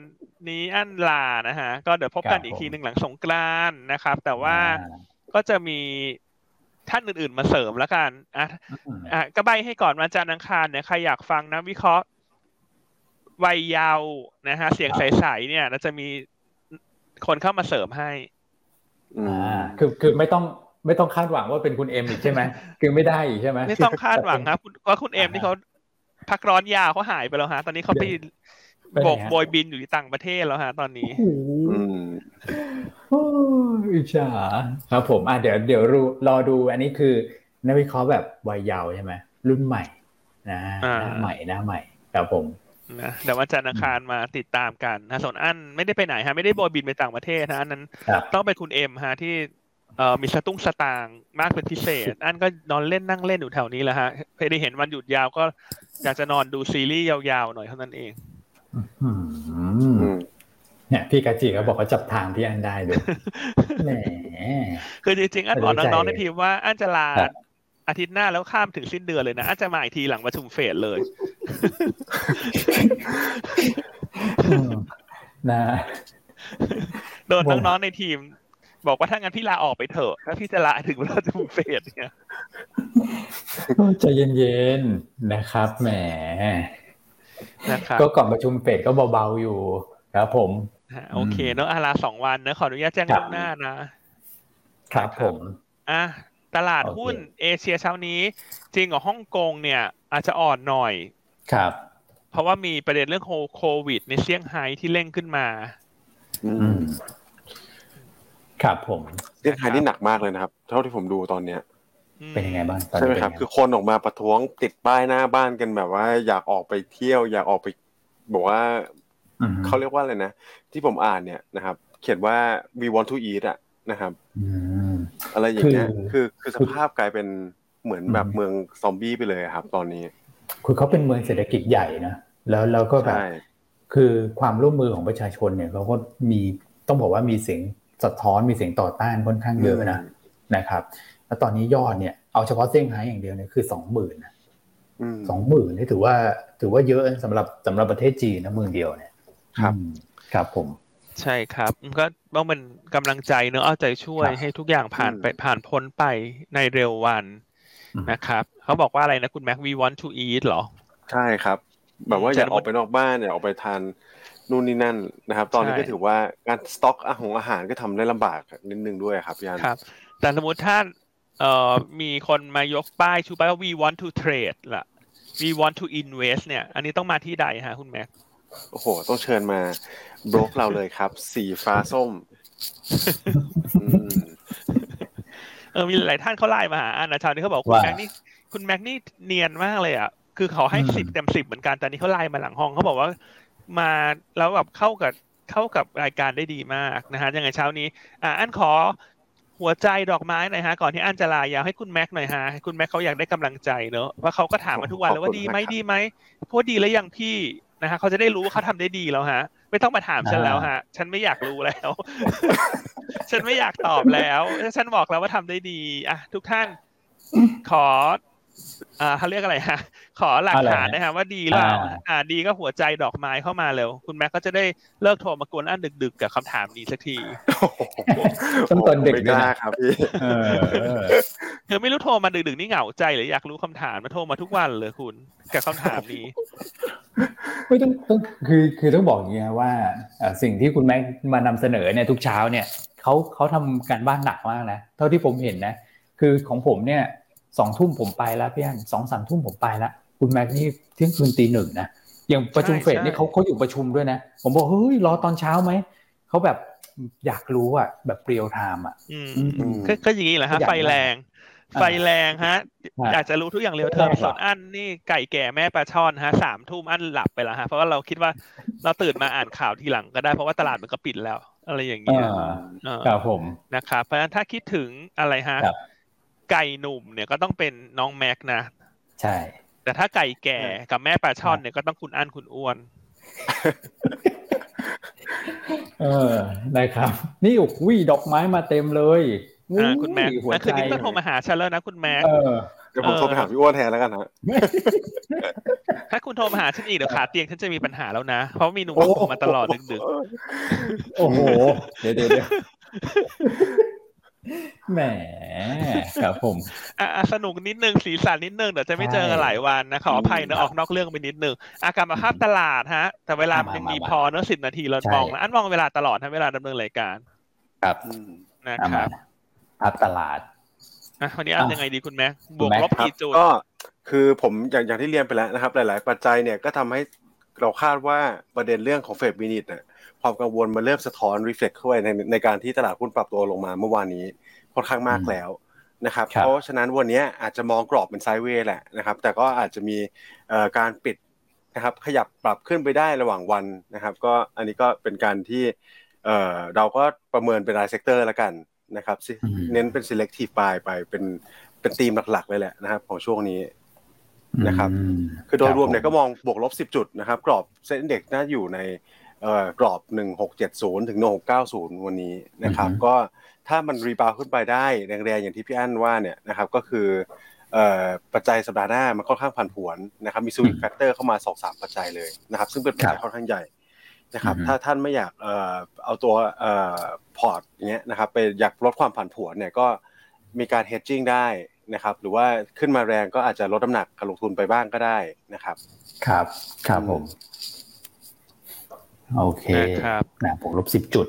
นี้อันลานะฮะ ก็เดี๋ยวพบกันอีกทีหนึ่งหลังสงกรานนะครับ แต่ว่าก็จะมีท่านอื่นๆมาเสริมแล้วกันอะอะก็ใบให้ก่อนวันจันทร์อังคารเนี่ยใครอยากฟังนะวิเคราะห์วัยยาวนะฮะ เสียงใสๆเนี่ยเราจะมีคนเข้ามาเสริมให้อ่าคือคือไม่ต้องไม่ต้องคาดหวังว่าเป็นคุณเอ็มอีกใช่ไหมคือไม่ได้อีกใช่ไหมไม่ต้องคาดหวังครับเพราะคุณเอ็มที่เขาพักร้อนยาวเขาหายไปแล้วฮะ ตอนนี้เขาไป บกโบยบินอยู่ที่ต่างประเทศแล้วฮะตอนนี้อิจฉาครับผมอะเดี๋ยวเดี๋ยวรรอดูอันนี้คือนักวิเคราะห์แบบวัยเยาว์ใช่ไหมรุ่นใหม่นะหน้าใหม่หน้าใหม่ครับผมนะเดี๋ยววันจันทร์อังคารมาติดตามกันนะส่วนอันไม่ได้ไปไหนฮะไม่ได้โบยบินไปต่างประเทศนะอันนั้น ต้องไปคุณเอ็มฮะที่เอ่อมีสตุ้งสตางมากเป็นพิเศษ อันก็นอนเล่นนั่งเล่นอยู่แถวนี้แหละฮะเคยได้เห็นวันหยุดยาวก็อยากจะนอนดูซีรีส์ยาวๆหน่อยเท่านั้นเอง เนี่ยพี่กาจิเขาบอกเขาจับทางพี่อันได้ด้วยแหมคือจริงๆอันบอกน้องๆในทีมว่าอันจะลาอาทิตย์หน้าแล้วข้ามถึงสิ้นเดือนเลยนะอันจะมาอีกทีหลังประชุมเฟสเลยนะโดนน้องๆในทีม บอกว่าถ้างั้นพี่ลาออกไปเถอะ ถ้าพี่จะลาถึงประชุมเฟสเนี่ยใจเย็นๆนะครับแหม นะครับก็ก่อนประชุมเฟดก็เบาๆอยู่ครับผมโอเคเนอะอาลาสองวันเนอะขออนุญาตแจ้งล่วงหน้านะ ครับผมอะตลาดหุ้นเอเชียเช้านี้ จริงกับฮ่องกงเนี่ย อาจจะอ่อนหน่อยครับ เพราะว่ามีประเด็นเรื่องโควิด ในเซี่ยงไฮ้ที่เร่งขึ้นมาอืมครับผมเซี่ยงไฮ้นี่หนักมากเลยนะครับ เท่าที่ผมดูตอนเนี้ย เป็นยังไงบ้างใช่ไหมครับ คือคนออกมาประท้วงติดป้ายหน้าบ้านกันแบบว่า อยากออกไปเที่ยว อยากออกไปบอกว่าเขาเรียกว่าอะไรนะ ที่ผมอ่านเนี่ยนะครับ เขียนว่า we want to eat อะนะครับอะไรอย่างเงี้ยคือคือสภาพกลายเป็นเหมือนแบบเมืองซอมบี้ไปเลยครับ ตอนนี้ คือเขาเป็นเมืองเศรษฐกิจใหญ่นะแล้วแล้วก็แบบคือความร่วมมือของประชาชนเนี่ยเขาก็มีต้องบอกว่ามีเสียงสะท้อนมีเสียงต่อต้านค่อนข้างเยอะนะนะครับ แล้วตอนนี้ยอดเนี่ยเอาเฉพาะเซี่ยงไฮ้อย่างเดียวเนี่ยคือสองหมื่นสองหมื่นนี่ถือว่า ถือว่าเยอะสำหรับสำหรับประเทศจีนนะเมืองเดียวเนี่ย ครับ ครับผม ใช่ครับ ก็ต้องเป็นกำลังใจเนอะเอาใจช่วยให้ทุกอย่างผ่านไปผ่านพ้นไปในเร็ววันนะครับ เขาบอกว่าอะไรนะคุณแม็ก we want to eat หรอ ใช่ครับ แบบว่าอยากออกไปนอกบ้านอยากออกไปทานนู่นนี่นั่นนะครับ ตอนนี้ก็ถือว่าการสต็อกอาหารอาหารก็ทำได้ลำบากนิดนึงด้วยครับพี่อันครับ แต่สมมติถ้า เอ่อมีคนมายกป้ายชูป้ายว่า we want to trade ล่ะ we want to invest เนี่ย อันนี้ต้องมาที่ใดฮะคุณแม็กโอ้โห ต้องเชิญมาบล็อกเราเลยครับ สีฟ้าส้ม เออมีหลายท่านเขาไล่มาหาอันนะชาวนี้เขาบอกคุณแม็กนี่คุณแม็กนี่เนียนมากเลยอะคือเขาให้สิบเต็มสิบเหมือนกันแต่นี้เขาไล่มาหลังห้องเขาบอกว่า มาแล้วแบบเข้ากับเข้ากับรายการได้ดีมากนะฮะยังไงเช้านี้ อ่าอันขอ หัวใจดอกไม้หน่อยฮะก่อนที่อันจะลายาวให้คุณแม็กหน่อยฮะคุณแม็กเขาอยากได้กำลังใจเนอะว่าเขาก็ถามมาทุกวันเลยว่าดีไหมดีไหมพูดดีแล้วยังพี่นะฮะเขาจะได้รู้ว่าเขาทำได้ดีแล้วฮะ ไม่ต้องมาถามฉันแล้วฮะ ฉันไม่อยากรู้แล้ว ฉันไม่อยากตอบแล้วฉันบอกแล้วว่าทำได้ดีอะทุกท่านขอ อ่าเขาเรียกอะไรฮะ ขอหลักฐานนะครับว่าดีหรือเปล่าอ่าดีก็หัวใจดอกไม้เข้ามาเร็ว คุณแม็กก็จะได้เลิกโทรมากวนอันดึก ๆ กับคำถามนี้สักทีต้องตอนเด็กด้วยนะครับพี่เธอไม่รู้โทรมาดึกๆนี่เหงาใจหรืออยากรู้คำถามมาโทรมาทุกวันเลยคุณกับคำถามนี้ไม่ต้องต้องคือคือต้องบอกอย่างนี้ว่าสิ่งที่คุณแม็กมานำเสนอเนี่ยทุกเช้าเนี่ยเขาเขาทำการบ้านหนักมากนะเท่าที่ผมเห็นนะ คือของผมเนี่ย สองทุ่มผมไปแล้วพี่อันสองสามทุ่มผมไปแล้วคุณแม็กนี่เที่ยงคืนตีหนึ่งนะอย่างประชุมเฟดนี่เขาเขาอยู่ประชุมด้วยนะ ผมบอกเฮ้ยรอตอนเช้าไหมเขาแบบอยากรู้อะแบบ real time อะก็อย่างนี้แหละฮะไฟแรง ไฟแรงฮะ อยากจะรู้ทุกอย่าง real time ส่วนอันนี่ไก่แก่แม่ปลาช่อนฮะสามทุ่มอันหลับไปแล้วฮะเพราะว่าเราคิดว่าเราตื่นมาอ่านข่าวทีหลังก็ได้เพราะว่าตลาดมันก็ปิดแล้ว อะไรอย่างเงี้ยครับผมนะครับเพราะฉะนั้นถ้าคิดถึงอะไรฮะ ไก่หนุ่มเนี่ยก็ต้องเป็นน้องแม็กนะ ใช่ แต่ถ้าไก่แก่กับแม่ปลาช่อนเนี่ยก็ต้องคุณอั้นคุณอ้วน เออได้ครับ นี่โอ้ยดอกไม้มาเต็มเลยอ่าคุณแม็กคืนนี้ต้องโทรมาหาฉันแล้วนะคุณแม็กเดี๋ยวผมโทรไปหาพี่อ้วนแทนแล้วกันนะถ้าคุณโทรมาหาฉันอีกเดี๋ยวขาเตียงฉันจะมีปัญหาแล้วนะ เพราะมีหนุ่มโทรมาตลอดดึกๆ โอ้โห เดี๋ยวเดี๋ยว แหมครับผมอะสนุกนิดนึงสีสันนิดนึงเดี๋ยวจะไม่เจอกันหลายวันนะขออภัยนะออกนอกเรื่องไปนิดนึงอาการมาภาพตลาดฮะ แต่เวลามันมีพอเนอะสิบนาทีเรามองนะอันมองเวลาตลอดทั้งเวลาดำเนินรายการครับนะครับภาพตลาดอะวันนี้อันยังไงดีคุณแม่บวกลบกี่จุดก็คือผมอย่างอย่างที่เรียนไปแล้วนะครับ หลาย ๆ ปัจจัยเนี่ยก็ทำให้เราคาดว่าประเด็นเรื่องของ Fed Minutes เนี่ย ความกังวลมาเริ่มสะท้อน reflect เข้าไปในในการที่ตลาดหุ้นปรับตัวลงมาเมื่อวานนี้ค่อนข้างมากแล้วนะครับเพราะฉะนั้นวันนี้อาจจะมองกรอบเป็น sideway แหละนะครับแต่ก็อาจจะมีการปิดนะครับขยับปรับขึ้นไปได้ระหว่างวันนะครับ ก็อันนี้ก็เป็นการที่เราก็ประเมินเป็นราย sector แล้วกันนะครับเน้นเป็น selective buy ไปเป็นเป็นธีมหลักๆเลยแหละนะครับ ของช่วงนี้นะครับ คือโดยรวมเนี่ยก็มองบวกลบ10จุดนะครับ กรอบ SET Index น่าอยู่ใน กรอบ 1670 ถึง 1690 วันนี้นะครับ ก็ถ้ามัน rebound ขึ้นไปได้แรงๆอย่างที่พี่อั้นว่าเนี่ยนะครับก็คือปัจจัยสัปดาห์หน้ามันค่อนข้างผันผวนนะครับมี swing factor เข้ามาสองสามปัจจัยเลยนะครับ ซึ่งเป็นปัจจัยค่อนข้างใหญ่นะครับถ้าท่านไม่อยากเอาตัว port อย่างเงี้ยนะครับไปอยากลดความผันผวนเนี่ยก็มีการ hedging ได้นะครับหรือว่าขึ้นมาแรงก็อาจจะลดน้ำหนักการลงทุนไปบ้างก็ได้นะครับ ครับครับผม โอเคครับนะบวกลบสิบจุด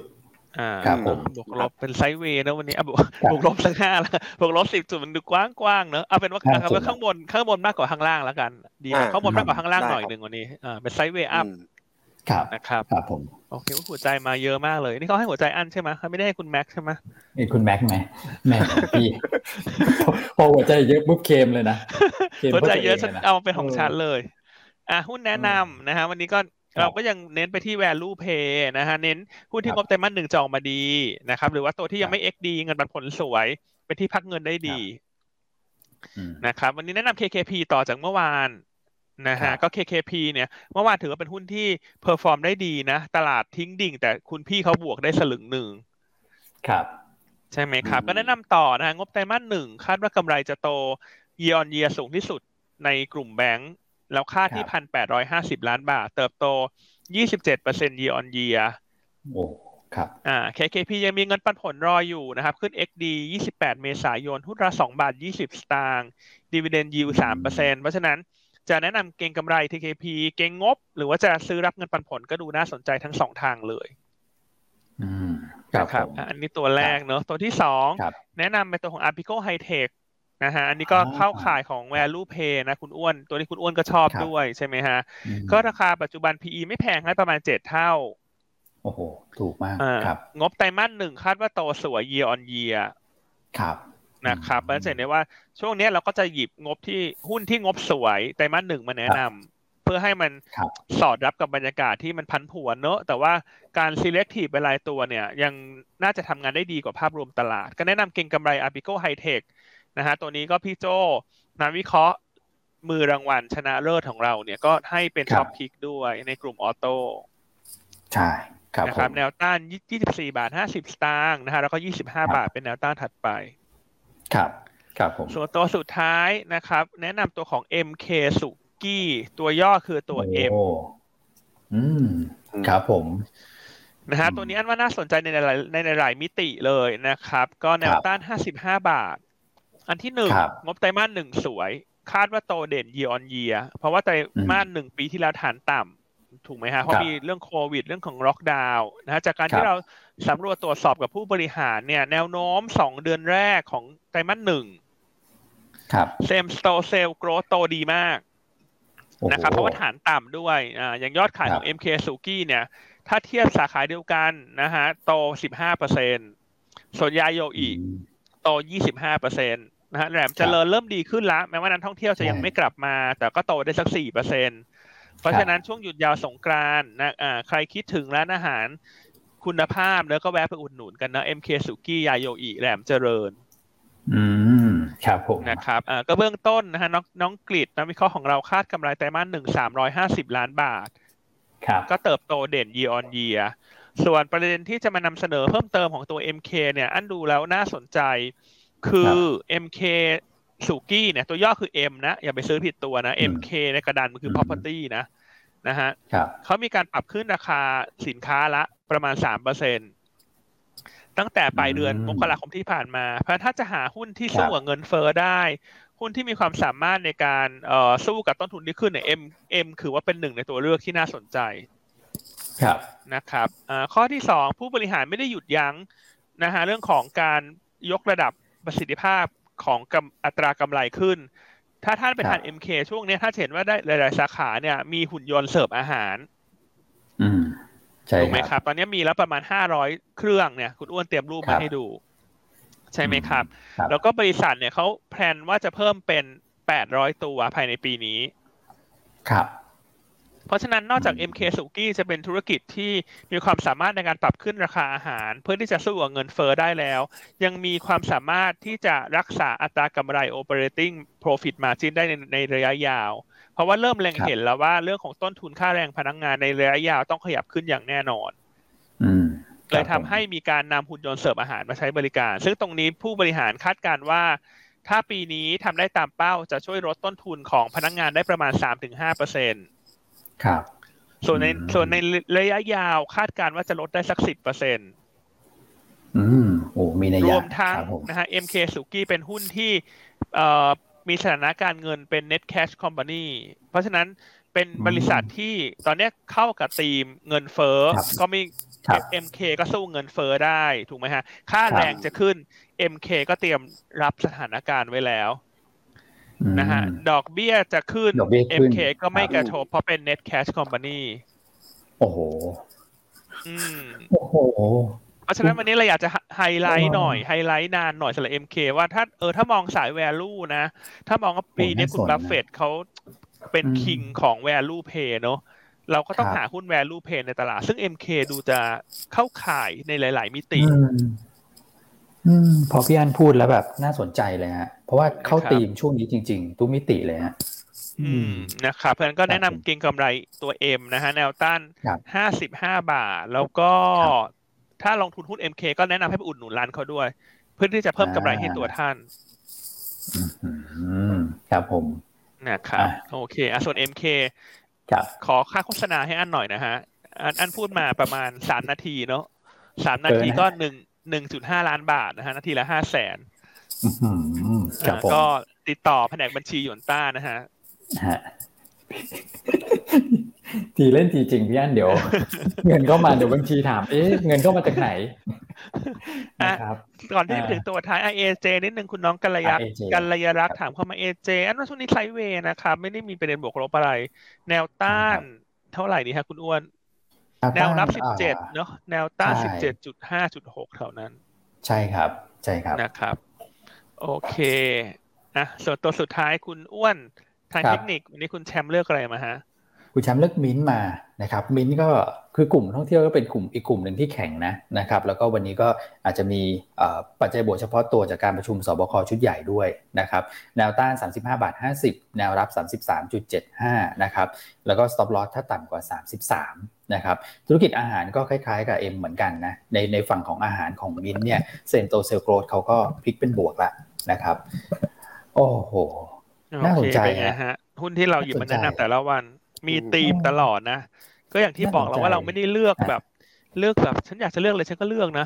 อ่าครับผมบวกลบเป็น sideway นะวันนี้อะบวกบวกลบสักห้าแล้วบวกลบสิบจุดมันดูกว้างๆเนอะเอาเป็นว่าเอาเป็นข้างบนข้างบนมากกว่าข้างล่างแล้วกัน ดีข้างบนมากกว่าข้างล่างหน่อยหนึ่งวันนี้อ่าเป็นไซด์เวย์อัพครับนะครับครับผมโอเคหัวใจมาเยอะมากเลย นี่เขาให้หัวใจอันใช่ไหมเขาไม่ได้ให้คุณแม็กใช่ไหมนี่คุณแม็กไหมแม่พี่พอหัวใจเยอะปุ๊บเคมเลยนะหัวใจเยอะฉันเอาเป็นของฉันเลย อะหุ้นแนะนำนะฮะวันนี้ก็ เราก็ยังเน้นไปที่ value pay นะฮะ เน้นหุ้นที่งบไตรมาสหนึ่งจะออกมาดีนะครับ หรือว่าตัวที่ยังไม่ XD เงินปันผลสวยเป็นที่พักเงินได้ดีนะครับ วันนี้แนะนำ KKP ต่อจากเมื่อวานนะฮะก็ KKP เนี่ยเมื่อวานถือว่าเป็นหุ้นที่ perform ได้ดีนะ ตลาดทิ้งดิ่ง แต่คุณพี่เขาบวกได้สลึงหนึ่งครับ ใช่ไหมครับ ก็แนะนำต่อนะฮะงบไตรมาสหนึ่งคาดว่ากำไรจะโต year on year สูงที่สุดในกลุ่มแบงก์ แล้วค่าที่พันแปดร้อยห้าสิบล้านบาท เติบโตยี่สิบเจ็ดเปอร์เซ็นต์ year on year โอ้ครับอ่า KKP ยังมีเงินปันผลรออยู่นะครับ ขึ้น XD 28 เมษายนหุ้นละ2บาท 20 สตางค์ dividend yield 3เปอร์เซ็นต์เพราะฉะนั้นจะแนะนำเก็งกำไร TKP เก็งงบ หรือว่าจะซื้อรับเงินปันผลก็ดูน่าสนใจทั้งสองทางเลยอืมครับ อันนี้ตัวแรกเนอะตัวที่สองแนะนำเป็นตัวของ Apico Hightech นะฮะอันนี้ก็เข้าข่ายของ value pay นะคุณอ้วน ตัวนี้คุณอ้วนก็ชอบด้วยใช่ไหมฮะ ก็ราคาปัจจุบัน PE ไม่แพงให้ประมาณเจ็ดเท่า โอ้โห ถูกมากครับ งบไตรมาสหนึ่งคาดว่าโตสวย year on year ครับนะครับเพราะฉะนั้นว่าช่วงนี้เราก็จะหยิบงบที่หุ้นที่งบสวยไตรมาสหนึ่งมาแนะนำเพื่อให้มันสอดรับกับบรรยากาศที่มันพันผวนเนอะแต่ว่าการ selective เป็นรายตัวเนี่ย ยังน่าจะทำงานได้ดีกว่าภาพรวมตลาด ก็แนะนำเก่งกำไร Apico High Tech นะฮะตัวนี้ก็พี่โจนักวิเคราะห์มือรางวัลชนะเลิศของเราเนี่ยก็ให้เป็นท็อปพิกด้วยในกลุ่มออโต้ใช่ครับนะครับแนวต้าน 24 บาท 50 สตางค์นะฮะแล้วก็ 25 บาทเป็นแนวต้านถัดไปครับครับผมส่วนตัวสุดท้ายนะครับ แนะนำตัวของ MK สุกี้ตัวย่อคือตัว M อืมครับผมนะฮะตัวนี้อันว่าน่าสนใจในหลายในหลายมิติเลยนะครับ ก็แนวต้าน 55 บาท อันที่หนึ่งงบไตรมาสหนึ่งสวย คาดว่าโตเด่น year on year เพราะว่าไตรมาสหนึ่งปีที่แล้วฐานต่ำถูกไหมฮะ เพราะมีเรื่องโควิด เรื่องของล็อกดาวน์นะฮะจากการที่เราสำรวจตรวจสอบกับผู้บริหารเนี่ย แนวโน้มสองเดือนแรกของไตรมาสหนึ่ง same store sales growth โตดีมากนะครับเพราะว่าฐานต่ำด้วยอ่าอย่างยอดขายของ MK สุกี้เนี่ย ถ้าเทียบสาขาเดียวกันนะฮะโต 15เปอร์เซ็นส่วนยาโยอีโต 25เปอร์เซ็นต นะฮะแหลมเจริญเริ่มดีขึ้นละแม้ว่านักท่องเที่ยวจะยังไม่กลับมา แต่ก็โตได้สัก4เปอร์เซ็นเพราะฉะนั้นช่วงหยุดยาวสงกรานนะอ่าใครคิดถึงร้านอาหารคุณภาพแล้วก็แวะไปอุดหนุนกันนะ MK สุกี้ยาโยอีแหลมเจริญ อืมครับผมนะครับอ่าก็เบื้องต้นนะฮะน้องน้องกฤษนักวิเคราะห์ของเราคาดกำไรไตรมาสหนึ่งสามร้อยห้าสิบล้านบาทครับก็เติบโตเด่น year on year ส่วนประเด็นที่จะมานำเสนอเพิ่มเติมของตัว MK เนี่ย อันดูแล้วน่าสนใจ คือ MK สุกี้เนี่ยตัวย่อคือ M นะ อย่าไปซื้อผิดตัวนะ MK ในกระดานมันคือ property นะนะฮะเขามีการปรับขึ้นราคาสินค้าละประมาณสามเปอร์เซ็นต์ตั้งแต่ปลายเดือนมกราคมที่ผ่านมา เพราะถ้าจะหาหุ้นที่สู้กับเงินเฟอ้อได้ หุ้นที่มีความสามารถในการเอ่อสู้กับต้นทุนที่ขึ้นเนี่ยเอ็มเอ็มคือว่าเป็นหนึ่งในตัวเลือกที่น่าสนใจครับนะครับข้อที่สองผู้บริหารไม่ได้หยุดยั้งนะฮะเรื่องของการยกระดับ ประสิทธิภาพของอัตรากำไรขึ้น ถ้าท่านไปทาน MK ช่วงนี้ถ้าเห็นว่าได้หลาย ๆ สาขาเนี่ย มีหุ่นยนต์เสิร์ฟอาหาร อืมถูกไหมครับ ตอนนี้มีแล้วประมาณห้าร้อยเครื่องเนี่ย คุณอ้วนเตรียมรูปมาให้ดู ใช่ไหมครับ แล้วก็บริษัทเนี่ยเขาแพลนว่าจะเพิ่มเป็นแปดร้อยตัวภายในปีนี้ ครับ เพราะฉะนั้นนอกจาก MK สุกี้จะเป็นธุรกิจที่มีความสามารถในการปรับขึ้นราคาอาหาร เพื่อที่จะสู้กับเงินเฟอ้อได้แล้ว ยังมีความสามารถที่จะรักษาอัตรากำไร operating profit margin ได้ในในระยะยาว เพราะว่าเริ่มเล็งเห็นแล้วว่าเรื่องของต้นทุนค่าแรงพนักงงานในระยะยาวต้องขยับขึ้นอย่างแน่นอนเลยทำให้มีการนำหุ่นยนต์เสิร์ฟอาหารมาใช้บริการ ซึ่งตรงนี้ผู้บริหารคาดการว่าถ้าปีนี้ทำได้ตามเป้าจะช่วยลดต้นทุนของพนักงงานได้ประมาณสามถึงห้าเปอร์เซ็นต์ ครับ ส่วนในส่วนในระยะยาวคาดการว่าจะลดได้สักสิบเปอร์เซ็นต์อืมโอ้มีในรวมทั้งนะฮะ MK สุกี้เป็นหุ้นที่เอ่อมีสถานะการเงินเป็น net cash company เพราะฉะนั้นเป็นบริษัทที่ตอนนี้เข้ากับธีมเงินเฟ้อก็มี MK ก็สู้เงินเฟ้อได้ถูกไหมฮะ ค่าแรงจะขึ้น MK ก็เตรียมรับสถานการณ์ไว้แล้ว นะฮะดอกเบี้ยจะขึ้น MK ก็ไม่กระทบเพราะเป็น net cash company โอ้โหอืมโอ้โหเพราะฉะนั้นวันนี้เราอยากจะไฮไลท์หน่อยไฮไลท์นานหน่อยสำหรับ MK ว่าถ้าเออถ้ามองสาย value นะ ถ้ามองว่าปีนี้คุณบัฟเฟตเขาเป็น king ของ value play เนาะเราก็ต้องหาหุ้น value play ในตลาด ซึ่ง MK ดูจะเข้าข่ายในหลาย ๆ มิติอืม พอพี่อันพูดแล้วแบบน่าสนใจเลยฮะ เพราะว่าเข้าตีมช่วงนี้จริง ๆ ทุกมิติเลยฮะอืมนะครับเพราะนั้นก็แนะนำเก็งกำไรตัว M นะฮะ แนวต้านห้าสิบห้าบาท แล้วก็ถ้าลงทุนหุ้น MK ก็แนะนำให้ไปอุดหนุนร้านเขาด้วย เพื่อที่จะเพิ่มกำไรให้ตัวท่านครับผมนะครับโอเคอะส่วน MK ครับขอค่าโฆษณาให้อันหน่อยนะฮะ อันอันพูดมาประมาณสามนาทีเนาะสามนาทีก็หนึ่ง หนึ่งจุดห้าล้านบาทนะฮะนาทีละห้าแสนก็ติดต่อแผนกบัญชีหยวนต้านะฮะทีเล่นทีจริงพี่อันเดี๋ยว เงินเข้ามาเดี๋ยวบางทีถาม เอ๊ะเงินเข้ามาจากไหนนะครับก่อนที่จะถึงตัวท้ายเอเจนิดนึงคุณน้องกัลยากัลยารักถามเข้ามาเอเจอันว่าช่วงนี้ไซเวย์นะครับ ไม่ได้มีประเด็นบวกลบอะไร แนวต้านเท่าไหร่ดีฮะคุณอ้วน แนวรับสิบเจ็ดเนาะแนวต้านสิบเจ็ดจุดห้าจุดหกเท่านั้น ใช่ครับ ใช่ครับนะครับ โอเคอะส่วนตัวสุดท้ายคุณอ้วนทางเทคนิควันนี้คุณแชมป์เลือกอะไรมาฮะ คุณแชมป์เลือกมิ้นมานะครับมิ้นก็คือกลุ่มท่องเที่ยวก็เป็นกลุ่มอีกกลุ่มหนึ่งที่แข็งนะนะครับแล้วก็วันนี้ก็อาจจะมีปัจจัยบวกเฉพาะตัวจากการประชุมสบคชุดใหญ่ด้วยนะครับแนวต้าน 35 บาท 50 แนวรับ 33.75 นะครับแล้วก็ stop loss ถ้าต่ำกว่า 33 นะครับธุรกิจอาหารก็คล้ายๆกับเอ็มเหมือนกันนะในในฝั่งของอาหารของมินเนี่ยเซนโตเซลโกรดเขาก็พลิกเป็นบวกละนะครับโอ้โหน่าสนใจนะฮะหุ้นที่เราหยิบมาแนะนำแต่ละวัน มีตีมตลอดนะ ก็อย่างที่บอกเราว่าเราไม่ได้เลือกแบบ เลือกแบบ ฉันอยากจะเลือกเลยฉันก็เลือกนะ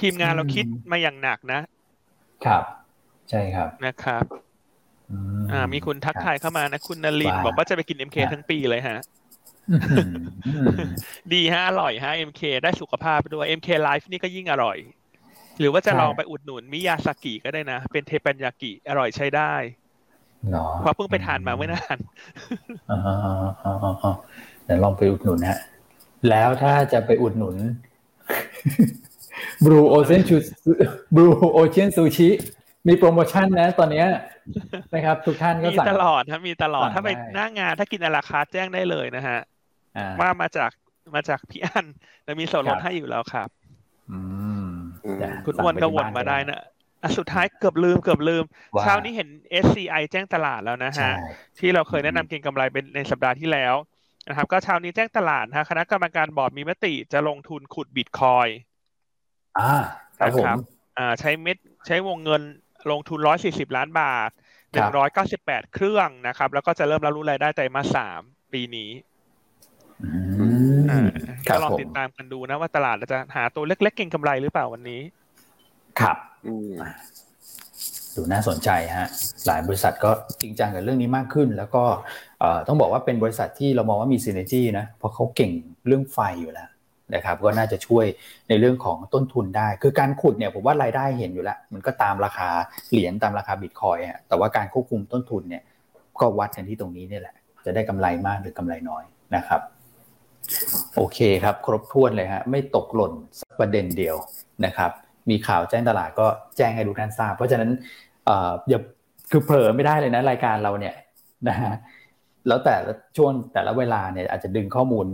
ทีมงานเราคิดมาอย่างหนักนะ ครับ ใช่ครับนะครับอ่า มีคุณทักทายเข้ามานะ คุณนลินบอกว่าจะไปกิน MK ทั้งปีเลยฮะดีฮะอร่อยฮะ MK ได้สุขภาพด้วย MK Live นี่ก็ยิ่งอร่อย หรือว่าจะลองไปอุดหนุนมิยาซากิก็ได้นะ เป็นเทปันยากิ อร่อยใช้ได้ เพราะเพิ่งไปทานมาไม่นานเดี๋ยวลองไปอุดหนุนฮะ แล้วถ้าจะไปอุดหนุน Blue Ocean ซู Blue Ocean ซูชิมีโปรโมชั่นนะตอนนี้นะครับ ทุกท่านก็สั่งมีตลอดถ้ามีตลอดถ้าไปหน้างานถ้ากิน à la carte แจ้งได้เลยนะฮะว่ามาจากมาจากพี่อันจะมีส่วนลดให้อยู่แล้วครับคุณอ้วนก็วนมาได้นะ สุดท้ายเกือบลืมเกือบลืม เช้านี้เห็น SCI แจ้งตลาดแล้วนะฮะ ที่เราเคยแนะนำเก็งกำไรเป็นในสัปดาห์ที่แล้วนะครับก็เช้านี้แจ้งตลาดนะคณะกรรมการบอร์ดมีมติจะลงทุนขุดบิตคอยอ่าครับผมอ่าใช้เม็ดใช้วงเงินลงทุนร้อยสี่สิบล้านบาทหนึ่งร้อยเก้าสิบแปดเครื่องนะครับ แล้วก็จะเริ่มรับรู้รายได้ไตรมาสสามปีนี้ก็ลองติดตามกันดูนะว่าตลาดจะหาตัวเล็กๆเก่งกำไรหรือเปล่าวันนี้ ครับ ดูน่าสนใจฮะหลายบริษัทก็จริงจังกับเรื่องนี้มากขึ้น แล้วก็ต้องบอกว่าเป็นบริษัทที่เรามองว่ามีซีเนจี้นะเพราะเขาเก่งเรื่องไฟอยู่แล้วนะครับก็น่าจะช่วยในเรื่องของต้นทุนได้ คือการขุดเนี่ยผมว่ารายได้เห็นอยู่แล้ว มันก็ตามราคาเหรียญตามราคาบิตคอยฮะแต่ว่าการควบคุมต้นทุนเนี่ยก็วัดกันที่ตรงนี้นี่แหละ จะได้กำไรมากหรือกำไรน้อยนะครับ โอเคครับ ครบถ้วนเลยฮะไม่ตกหล่นสักประเด็นเดียวนะครับ มีข่าวแจ้งตลาดก็แจ้งให้ทุกท่านทราบ เพราะฉะนั้นอย่าคือเผลอไม่ได้เลยนะรายการเราเนี่ยนะฮะแล้วแต่ละช่วงแต่ละเวลาเนี่ยอาจจะดึงข้อมูล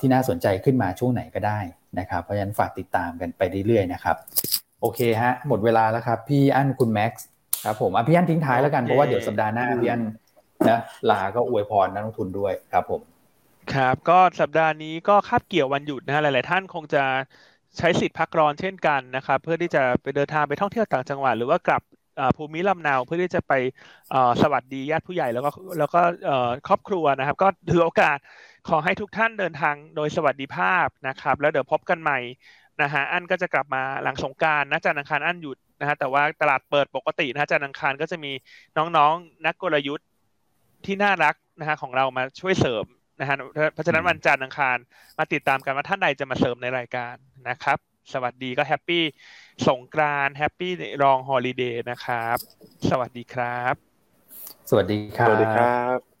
ที่น่าสนใจขึ้นมาช่วงไหนก็ได้นะครับ เพราะฉะนั้นฝากติดตามกันไปเรื่อยๆนะครับ โอเคฮะ หมดเวลาแล้วครับ พี่อั้นคุณแม็กซ์ครับผมอะพี่อั้นทิ้งท้ายแล้วกันเพราะว่าเดี๋ยวสัปดาห์หน้าพี่อั้นนะลาก็อวยพรนักลงทุนด้วยครับผมครับก็สัปดาห์นี้ก็คาบเกี่ยววันหยุดนะฮะหลาย ๆ ท่านคงจะ ใช้สิทธิ์พักร้อนเช่นกันนะครับเพื่อที่จะไปเดินทางไปท่องเที่ยวต่างจังหวัด หรือว่ากลับภูมิลำเนาเพื่อที่จะไปสวัสดีญาติผู้ใหญ่แล้วก็แล้วก็ครอบครัวนะครับ ก็ถือโอกาสขอให้ทุกท่านเดินทางโดยสวัสดิภาพนะครับ แล้วเดี๋ยวพบกันใหม่นะฮะอันก็จะกลับมาหลังสงกรานต์นะจันทร์อังคารอันหยุดนะฮะแต่ว่าตลาดเปิดปกตินะจันทร์อังคารก็จะมีน้องๆนักกลยุทธ์ที่น่ารักนะฮะของเรามาช่วยเสริม นะฮะเพราะฉะนั้นวันจันทร์อังคารมาติดตามกันว่าท่านใดจะมาเสริมในรายการนะครับ สวัสดีก็ happy สงกรานต์ happy long holiday นะครับ สวัสดีครับ สวัสดีครับ สวัสดีครับ